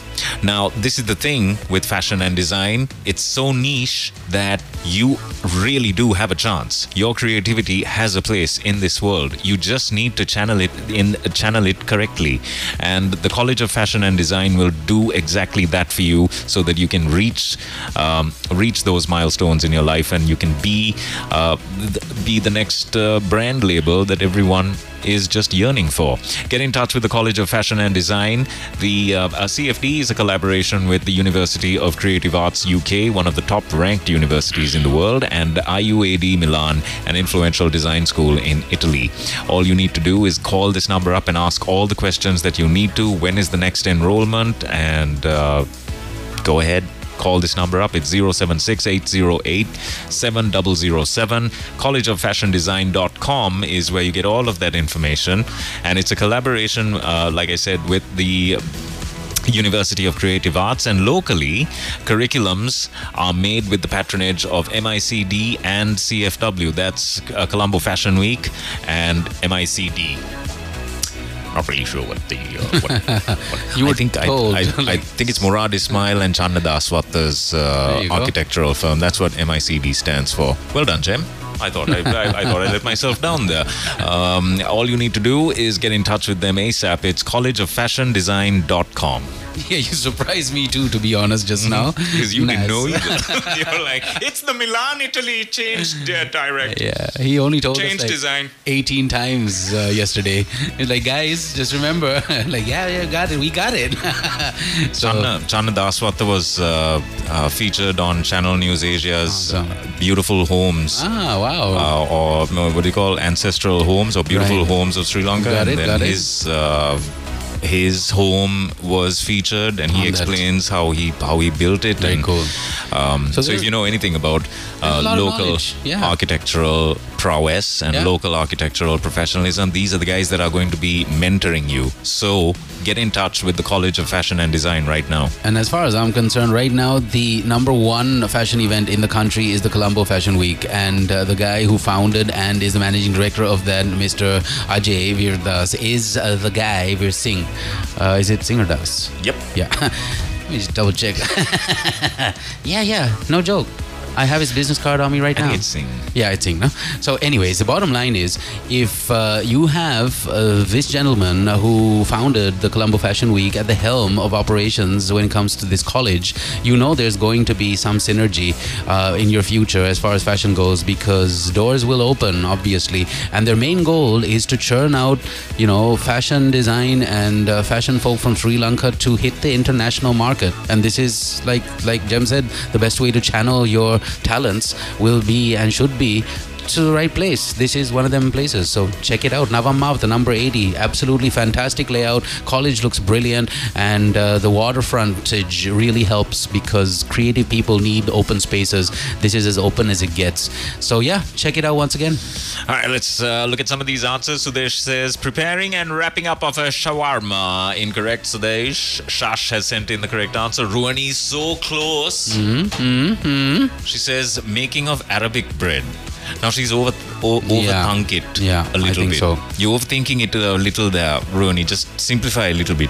Now this is the thing with fashion and design. It's so niche that you really do have a chance. Your creativity has a place in this world. You just need to channel it in channel it correctly. And the college of fashion and design will do exactly that for you so that you can reach um, reach those milestones in your life and you can be uh, be the next uh, brand label that everyone is just yearning for. Get in touch with the College of Fashion and Design. The uh, uh, CFD is a collaboration with the University of Creative Arts UK, one of the top ranked universities in the world, and IUAD Milan, an influential design school in Italy. All you need to do is call this number up and ask all the questions that you need to. When is the next enrollment? And uh, go ahead call this number up it's 0768087007 collegeoffashiondesign.com is where you get all of that information. And it's a collaboration uh, like i said with the University of Creative Arts. And locally curriculums are made with the patronage of MICD and CFW that's uh, Colombo Fashion Week and MICD not really sure what the uh, what, what You I were think I, told, I, I like- think it's Murad Ismail and Channa Daswatte's There uh, you go. architectural firm. That's what MICD stands for. Well done, Jem. I thought I, I, I thought I let myself down there. Um, all you need to do is get in touch with them ASAP. It's collegeoffashiondesign.com. Yeah, you surprised me too, to be honest, just now. Because you didn't know either. You're like, it's the Milan, Italy changed uh, direct. Yeah, he only told Change us like design. 18 times uh, yesterday. He's like, guys, just remember. like, yeah, yeah, got it. We got it. so, Channa, Channa Daswatte was uh, uh, featured on Channel News Asia's uh, Beautiful Homes. ah, wow. uh, or no, what do you call ancestral homes or beautiful Right. homes of Sri Lanka. Got and it, then got it. his uh, his home was featured, and he that. explains how he how he built it. Very and, cool. Um, So so, if you know anything about uh, local yeah. architectural prowess and Yeah. local architectural professionalism, these are the guys that are going to be mentoring you. So get in touch with the College of Fashion and Design right now. And as far as I'm concerned, right now, the number one fashion event in the country is the Colombo Fashion Week. And uh, the guy who founded and is the managing director of that, Mr. Ajai Virdas, is uh, the guy, Vir Singh. Uh, is it Singh or Das? Yep. Yeah. Let me just double check. yeah, yeah, no joke. I have his business card on me right I now. it's Singh. Yeah, I think. No? So, anyways, the bottom line is if uh, you have uh, this gentleman who founded the Colombo Fashion Week at the helm of operations when it comes to this college, you know there's going to be some synergy uh, in your future as far as fashion goes because doors will open, obviously. And their main goal is to churn out, you know, fashion design and uh, fashion folk from Sri Lanka to hit the international market. And this is, like, like Jem said, the best way to channel your talents will be and should be to the right place. This is one of them places. So check it out. Navamav, the number 80. Absolutely fantastic layout. College looks brilliant. And uh, the water frontage really helps because creative people need open spaces. This is as open as it gets. So yeah, check it out once again. All right, let's uh, look at some of these answers. Sudesh says, preparing and wrapping up of a shawarma. Incorrect, Sudesh. Shash has sent in the correct answer. Ruani is so close. Mm-hmm. She says, making of Arabic bread. Now she's over o- Yeah. overthunk it Yeah, a little bit. so. You're overthinking it a little there, Ruani. Just simplify a little bit.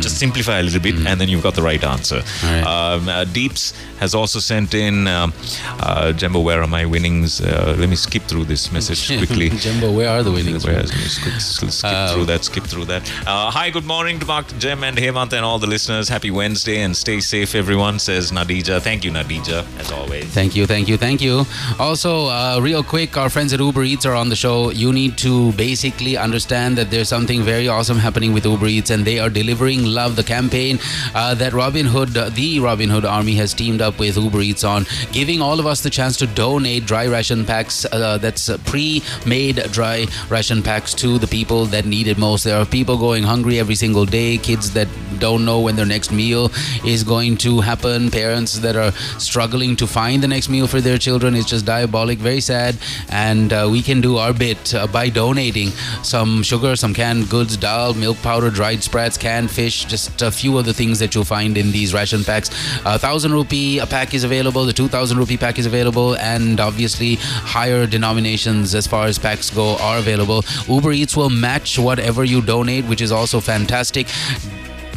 Just simplify a little bit, and then you've got the right answer. Um, uh, Deeps has also sent in, um, uh, Jumbo, where are my winnings? Uh, let me skip through this message quickly. Jumbo, where are the winnings? Where skip, skip skip through that, skip through that. Uh, hi, good morning to Mark, Jem, and Hemant, and all the listeners. Happy Wednesday, and stay safe, everyone, says Nadija. Thank you, Nadija, as always. Thank you, thank you, thank you. Also, uh, real quick, our friends at Uber Eats are on the show. You need to basically understand that there's something very awesome happening with Uber Eats, and they are delivering love. The campaign uh, that Robin Hood, uh, the Robin Hood Army, has teamed up with Uber Eats on, giving all of us the chance to donate dry ration packs. Uh, that's uh, pre-made dry ration packs to the people that need it most. There are people going hungry every single day. Kids that don't know when their next meal is going to happen. Parents that are struggling to find the next meal for their children. It's just diabolic, very sad. And uh, we can do our bit by donating some sugar, some canned goods, dal, milk powder, dried sprats, canned fish, just a few of the things that you'll find in these ration packs. A thousand rupee a pack is available, the two thousand rupee pack is available, and obviously higher denominations as far as packs go are available. Uber Eats will match whatever you donate, which is also fantastic.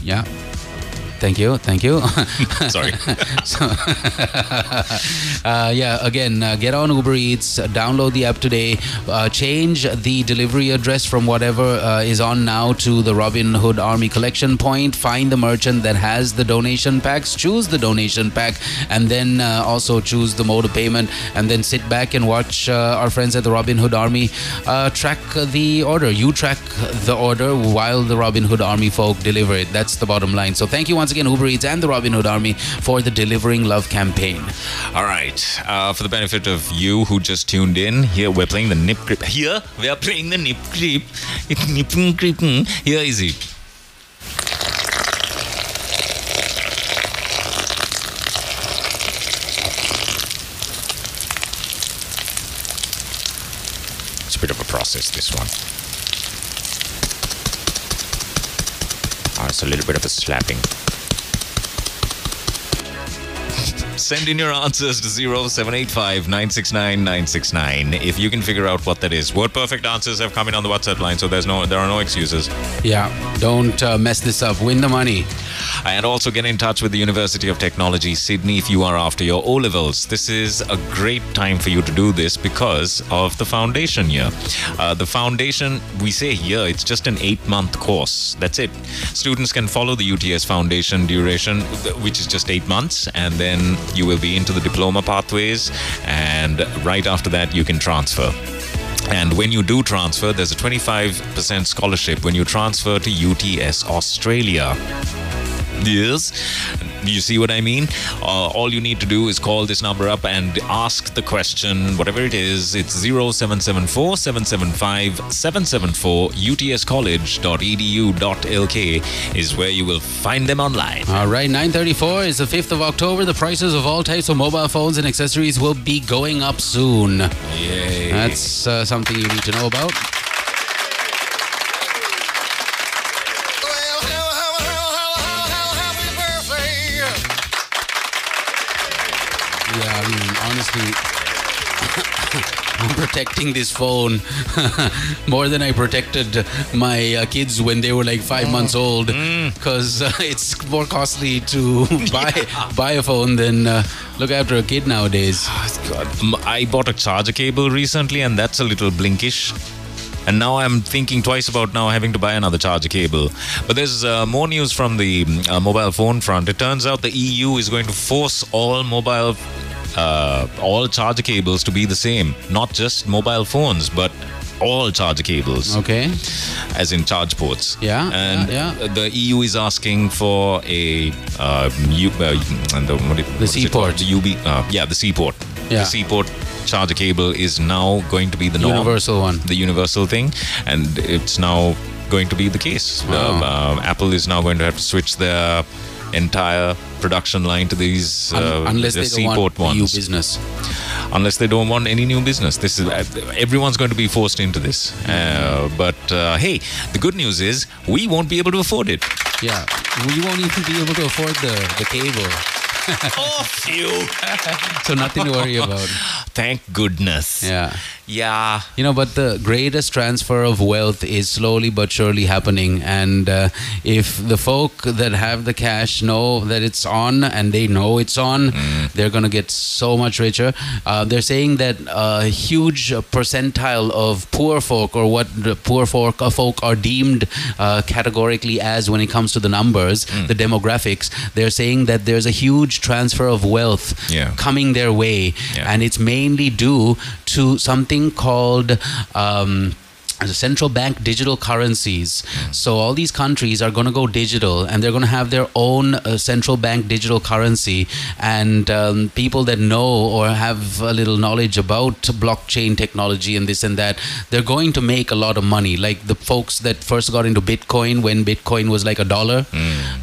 Yeah. Thank you, thank you. Sorry. so, uh, yeah, again, uh, get on Uber Eats, download the app today, uh, change the delivery address from whatever uh, is on now to the Robin Hood Army collection point. Find the merchant that has the donation packs, choose the donation pack, and then uh, also choose the mode of payment. And then sit back and watch uh, our friends at the Robin Hood Army uh, track the order. You track the order while the Robin Hood Army folk deliver it. That's the bottom line. So thank you once again, Uber Eats and the Robin Hood Army, for the Delivering Love campaign. All right. Uh, for the benefit of you who just tuned in, here we're playing the nip crip. Here we are playing the nip crip. Nip and grip. mm. Here is it. It's a bit of a process, this one. Oh, it's a little bit of a slapping. Send in your answers to 0785 969 969 if you can figure out what that is. Word perfect answers have come in on the WhatsApp line, so there's no there are no excuses. Yeah, don't uh, mess this up. Win the money. And also get in touch with the University of Technology, Sydney, if you are after your O levels. This is a great time for you to do this because of the foundation year. Uh, the foundation, we say here, it's just an eight month course. That's it. Students can follow the UTS foundation duration, which is just eight months, and then you will be into the diploma pathways. And right after that, you can transfer. And when you do transfer, there's a 25% scholarship when you transfer to UTS Australia. Yes. You see what I mean? Uh, all you need to do is call this number up and ask the question, whatever it is. It's 0774 775 774 utscollege.edu.lk is where you will find them online. All right, 934 is the 5th of October. The prices of all types of mobile phones and accessories will be going up soon. Yay. That's uh, something you need to know about. I'm protecting this phone more than I protected my uh, kids when they were like five months old, because uh, it's more costly to buy buy a phone than uh, look after a kid nowadays. God. M- I bought a charger cable recently, and that's a little blinkish. And now I'm thinking twice about now having to buy another charger cable. But there's uh, more news from the uh, mobile phone front. It turns out the EU is going to force all mobile, uh, all charger cables to be the same. Not just mobile phones, but all charger cables. Okay. As in charge ports. Yeah, And yeah, the EU is asking for a uh, U, uh, the, what it, what is C port. The UB, uh, yeah, the C port. Yeah. The C port charger cable is now going to be the norm. Universal one. The universal thing, and it's now going to be the case. Wow. Um, uh, Apple is now going to have to switch their entire production line to these uh, unless the they don't want ones. business. Unless they don't want any new business, this is uh, everyone's going to be forced into this. Uh, but uh, hey, the good news is we won't be able to afford it. Yeah, we won't even be able to afford the, the cable. oh, phew. so nothing to worry about. Thank goodness. Yeah. Yeah. You know, but the greatest transfer of wealth is slowly but surely happening. And uh, if the folk that have the cash know that it's on and they know it's on, they're going to get so much richer. Uh, they're saying that a huge percentile of poor folk, or what the poor folk, uh, folk are deemed uh, categorically as when it comes to the numbers, the demographics, they're saying that there's a huge transfer of wealth Yeah. coming their way, and it's mainly due to something called. Um, central bank digital currencies. So all these countries are going to go digital, and they're going to have their own uh, central bank digital currency. And um, people that know or have a little knowledge about blockchain technology and this and that, they're going to make a lot of money. Like the folks that first got into Bitcoin when Bitcoin was like a dollar,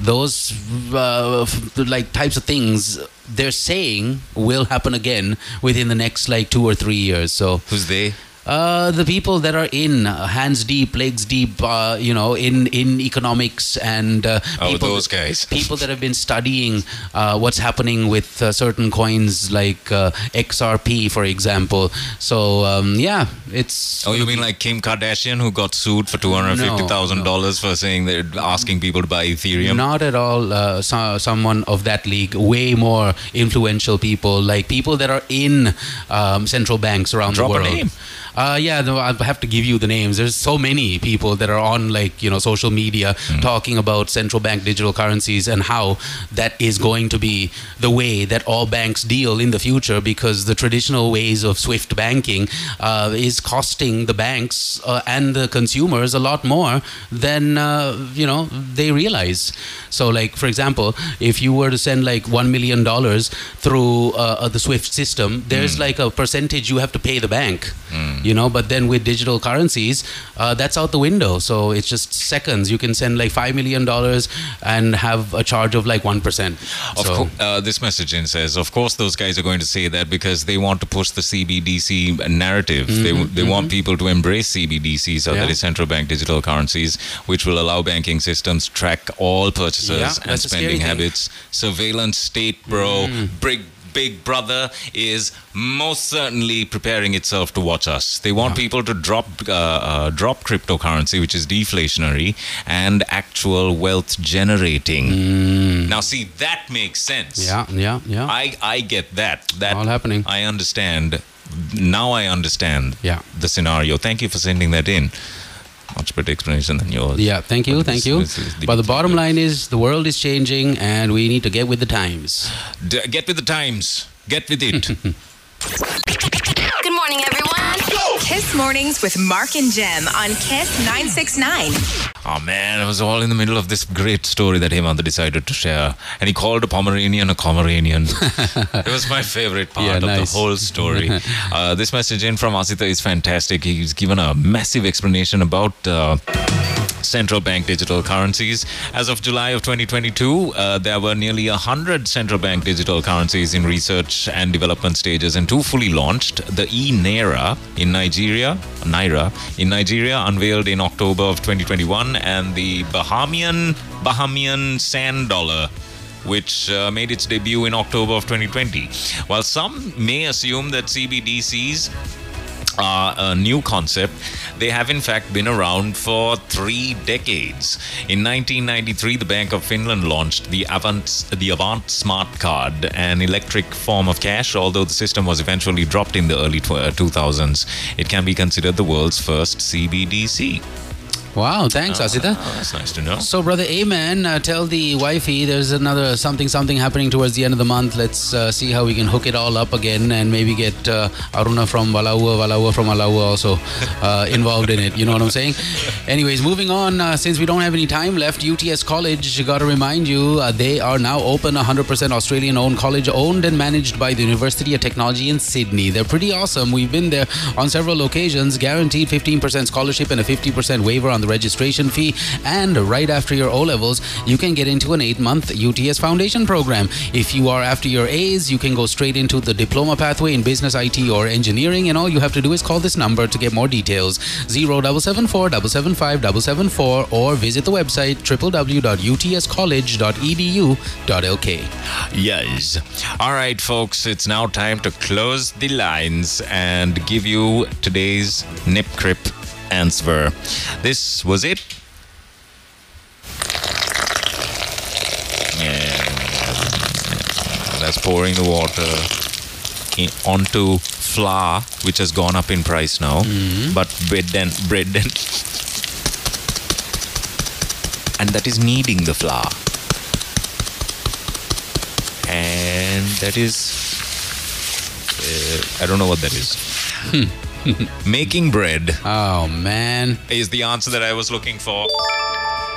those uh, like types of things. They're saying will happen again within the next like two or three years. So who's they? Uh, the people that are in uh, hands deep, legs deep, uh, you know, in in economics and uh, Oh, people, those guys. people that have been studying uh, what's happening with uh, certain coins like uh, XRP, for example. So um, yeah, it's. Oh, you mean like Kim Kardashian who got sued for two hundred fifty thousand dollars for saying they're asking people to buy Ethereum? Not at all. Uh, so, someone of that league, way more influential people, like people that are in um, central banks around Drop the world. Uh, yeah, no, I have to give you the names. There's so many people that are on like you know social media Hmm. talking about central bank digital currencies and how that is going to be the way that all banks deal in the future because the traditional ways of swift banking uh, is costing the banks uh, and the consumers a lot more than uh, you know they realize. So, like for example, if you were to send like one million dollars through uh, uh, the SWIFT system, there's Hmm. like a percentage you have to pay the bank you know but then with digital currencies uh, that's out the window so it's just seconds you can send like five million dollars and have a charge of like one percent Of so course, uh, this message in says, of course, those guys are going to say that because they want to push the CBDC narrative. They, Mhm, they want people to embrace CBDC, so that Yeah. is central bank digital currencies, which will allow banking systems track all purchases Yeah, and that's a scary spending habits. Surveillance state, bro. Mm. Big Big Brother is most certainly preparing itself to watch us. They want people to drop uh, uh, drop cryptocurrency, which is deflationary and actual wealth generating. Now, see that makes sense. Mm. yeah yeah yeah I I get that. That All happening. I understand. Now I understand. Yeah. The scenario. Thank you for sending that in. Much better explanation than yours. yeah thank you But thank you the- but the bottom line is the world is changing and we need to get with the times D- get with the times. Get with it. Good morning, everyone. Kiss Mornings with Mark and Jem on Kiss 969. Oh man, it was all in the middle of this great story that Hemanta decided to share, and he called a Pomeranian a Pomeranian. it was my favorite part Yeah, of nice. the whole story. uh, this message in from Asita is fantastic. He's given a massive explanation about. Uh, central bank digital currencies. As of July of 2022, uh, there were nearly 100 central bank digital currencies in research and development stages, and two fully launched. The e Naira in Nigeria, Naira in Nigeria, unveiled in October of 2021, and the Bahamian Bahamian Sand Dollar which uh, made its debut in October of 2020. While some may assume that CBDCs are a new concept, they have in fact been around for three decades. In 1993, the Bank of Finland launched the Avant, the Avant Smart Card, an electric form of cash. Although the system was eventually dropped in the early tw- uh, 2000s, it can be considered the world's first CBDC. Wow thanks Oh, asita that's nice to know. So, brother Amen, uh, tell the wifey there's another something something happening towards the end of the month. Let's uh, see how we can hook it all up again and maybe get uh, Aruna from Walaua, Walaua from Walaua also uh, involved in it. You know what I'm saying? Anyways, moving on. Uh, since we don't have any time left, UTS College, got to remind you, uh, they are now open, 100% Australian-owned college, owned and managed by the University of Technology in Sydney. They're pretty awesome. We've been there on several occasions, guaranteed 15% scholarship and a 50% waiver on on the registration fee. And right after your O levels, you can get into an eight month UTS foundation program. If you are after your A's, you can go straight into the diploma pathway in business, IT, or engineering. And all you have to do is call this number to get more details 0774 775 774 or visit the website www.utscollege.edu.lk. Yes. All right, folks, it's now time to close the lines and give you today's Nip Crip answer. This was it. Yeah. That's pouring the water in, onto flour, which has gone up in price now. But bread and bread and and that is kneading the flour. And that is uh, I don't know what that is. Making bread. Oh man. Is the answer that I was looking for.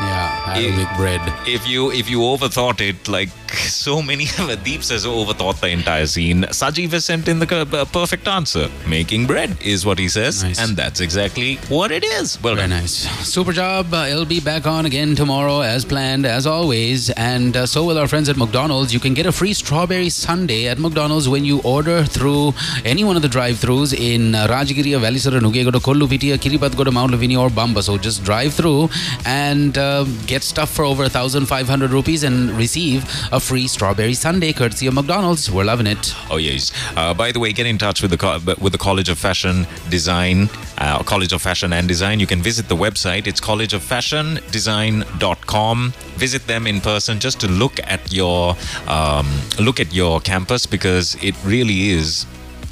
Yeah, how to bread. If you if you overthought it, like so many of Deep says overthought the entire scene. Sajiv has sent in the uh, perfect answer. Making bread is what he says, and that's exactly what it is. Well Very done. nice. Super job. Uh, it'll be back on again tomorrow as planned, as always. And uh, so will our friends at McDonald's. You can get a free strawberry sundae at McDonald's when you order through any one of the drive-throughs in uh, Rajagiriya, Welisara, Nugegoda, Kollupitiya, Kiribathgoda, Mount Lavinia, or Bamba. So just drive through and uh, get stuff for over 1,500 rupees and receive a free strawberry sundae courtesy of McDonald's. We're loving it. Oh yes. Uh, by the way, get in touch with the co- with the College of Fashion Design, uh, College of Fashion and Design. You can visit the website. It's collegeoffashiondesign.com. Visit them in person just to look at your um, look at your campus because it really is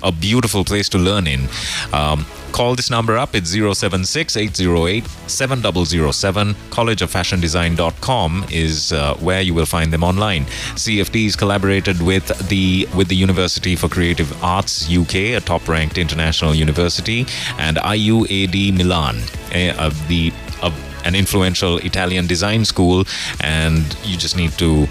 a beautiful place to learn in. Um, call this number up. It's 076 808 7007. Collegeoffashiondesign.com is uh, where you will find them online. CFD's collaborated with the with the University for Creative Arts UK, a top-ranked international university, and IUAD Milan, a, uh, the uh, an influential Italian design school, and you just need to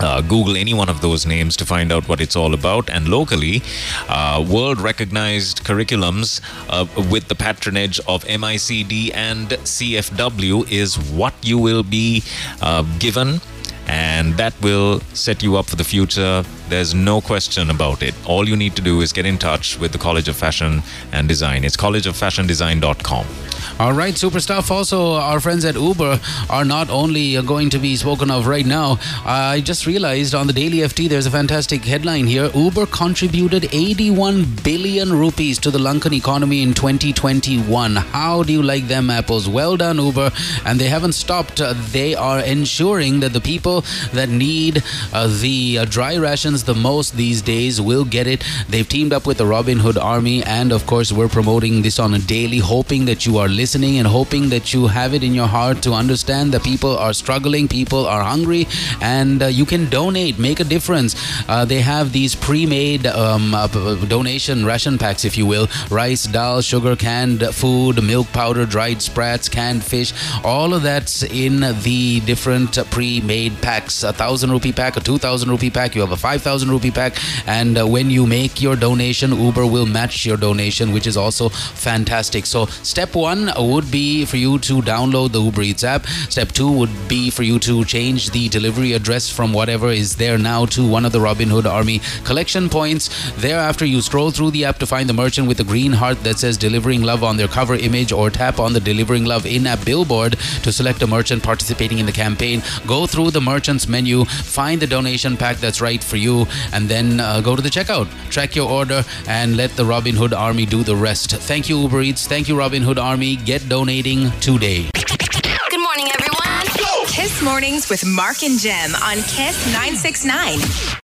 uh, Google any one of those names to find out what it's all about. And locally, uh, world recognized curriculums uh, with the patronage of MICD and CFW is what you will be uh, given. And that will set you up for the future. There's no question about it. All you need to do is get in touch with the College of Fashion and Design. It's collegeoffashiondesign.com. All right, super stuff. Also, our friends at Uber are not only uh, going to be spoken of right now. I just realized on the Daily FT there's a fantastic headline here. Uber contributed 81 billion rupees to the Lankan economy in 2021. How do you like them apples? Well done, Uber. And they haven't stopped. Uh, They are ensuring that the people that need uh, the uh, dry rations the most these days will get it. They've teamed up with the Robin Hood Army, and of course, we're promoting this on a daily, hoping that you are listening and hoping that you have it in your heart to understand that people are struggling, people are hungry, and uh, you can donate, make a difference. Uh, they have these pre-made um, uh, donation ration packs, if you will: rice, dal, sugar, canned food, milk powder, dried sprats, canned fish. All of that's in the different pre-made packs. A thousand rupee pack, a two thousand rupee pack. You have a five thousand rupee pack, and uh, when you make your donation, Uber will match your donation, which is also fantastic. So, step one would be for you to download the Uber Eats app. Step two would be for you to change the delivery address from whatever is there now to one of the Robin Hood Army collection points. Thereafter, you scroll through the app to find the merchant with the green heart that says Delivering Love on their cover image, or tap on the Delivering Love in app billboard to select a merchant participating in the campaign. Go through the merchant's menu, find the donation pack that's right for you, and then uh, go to the checkout. Track your order and let the Robin Hood Army do the rest. Thank you, Uber Eats. Thank you, Robin Hood Army. Get donating today. Good morning, everyone. Kiss Mornings with Mark and Jem on Kiss 969.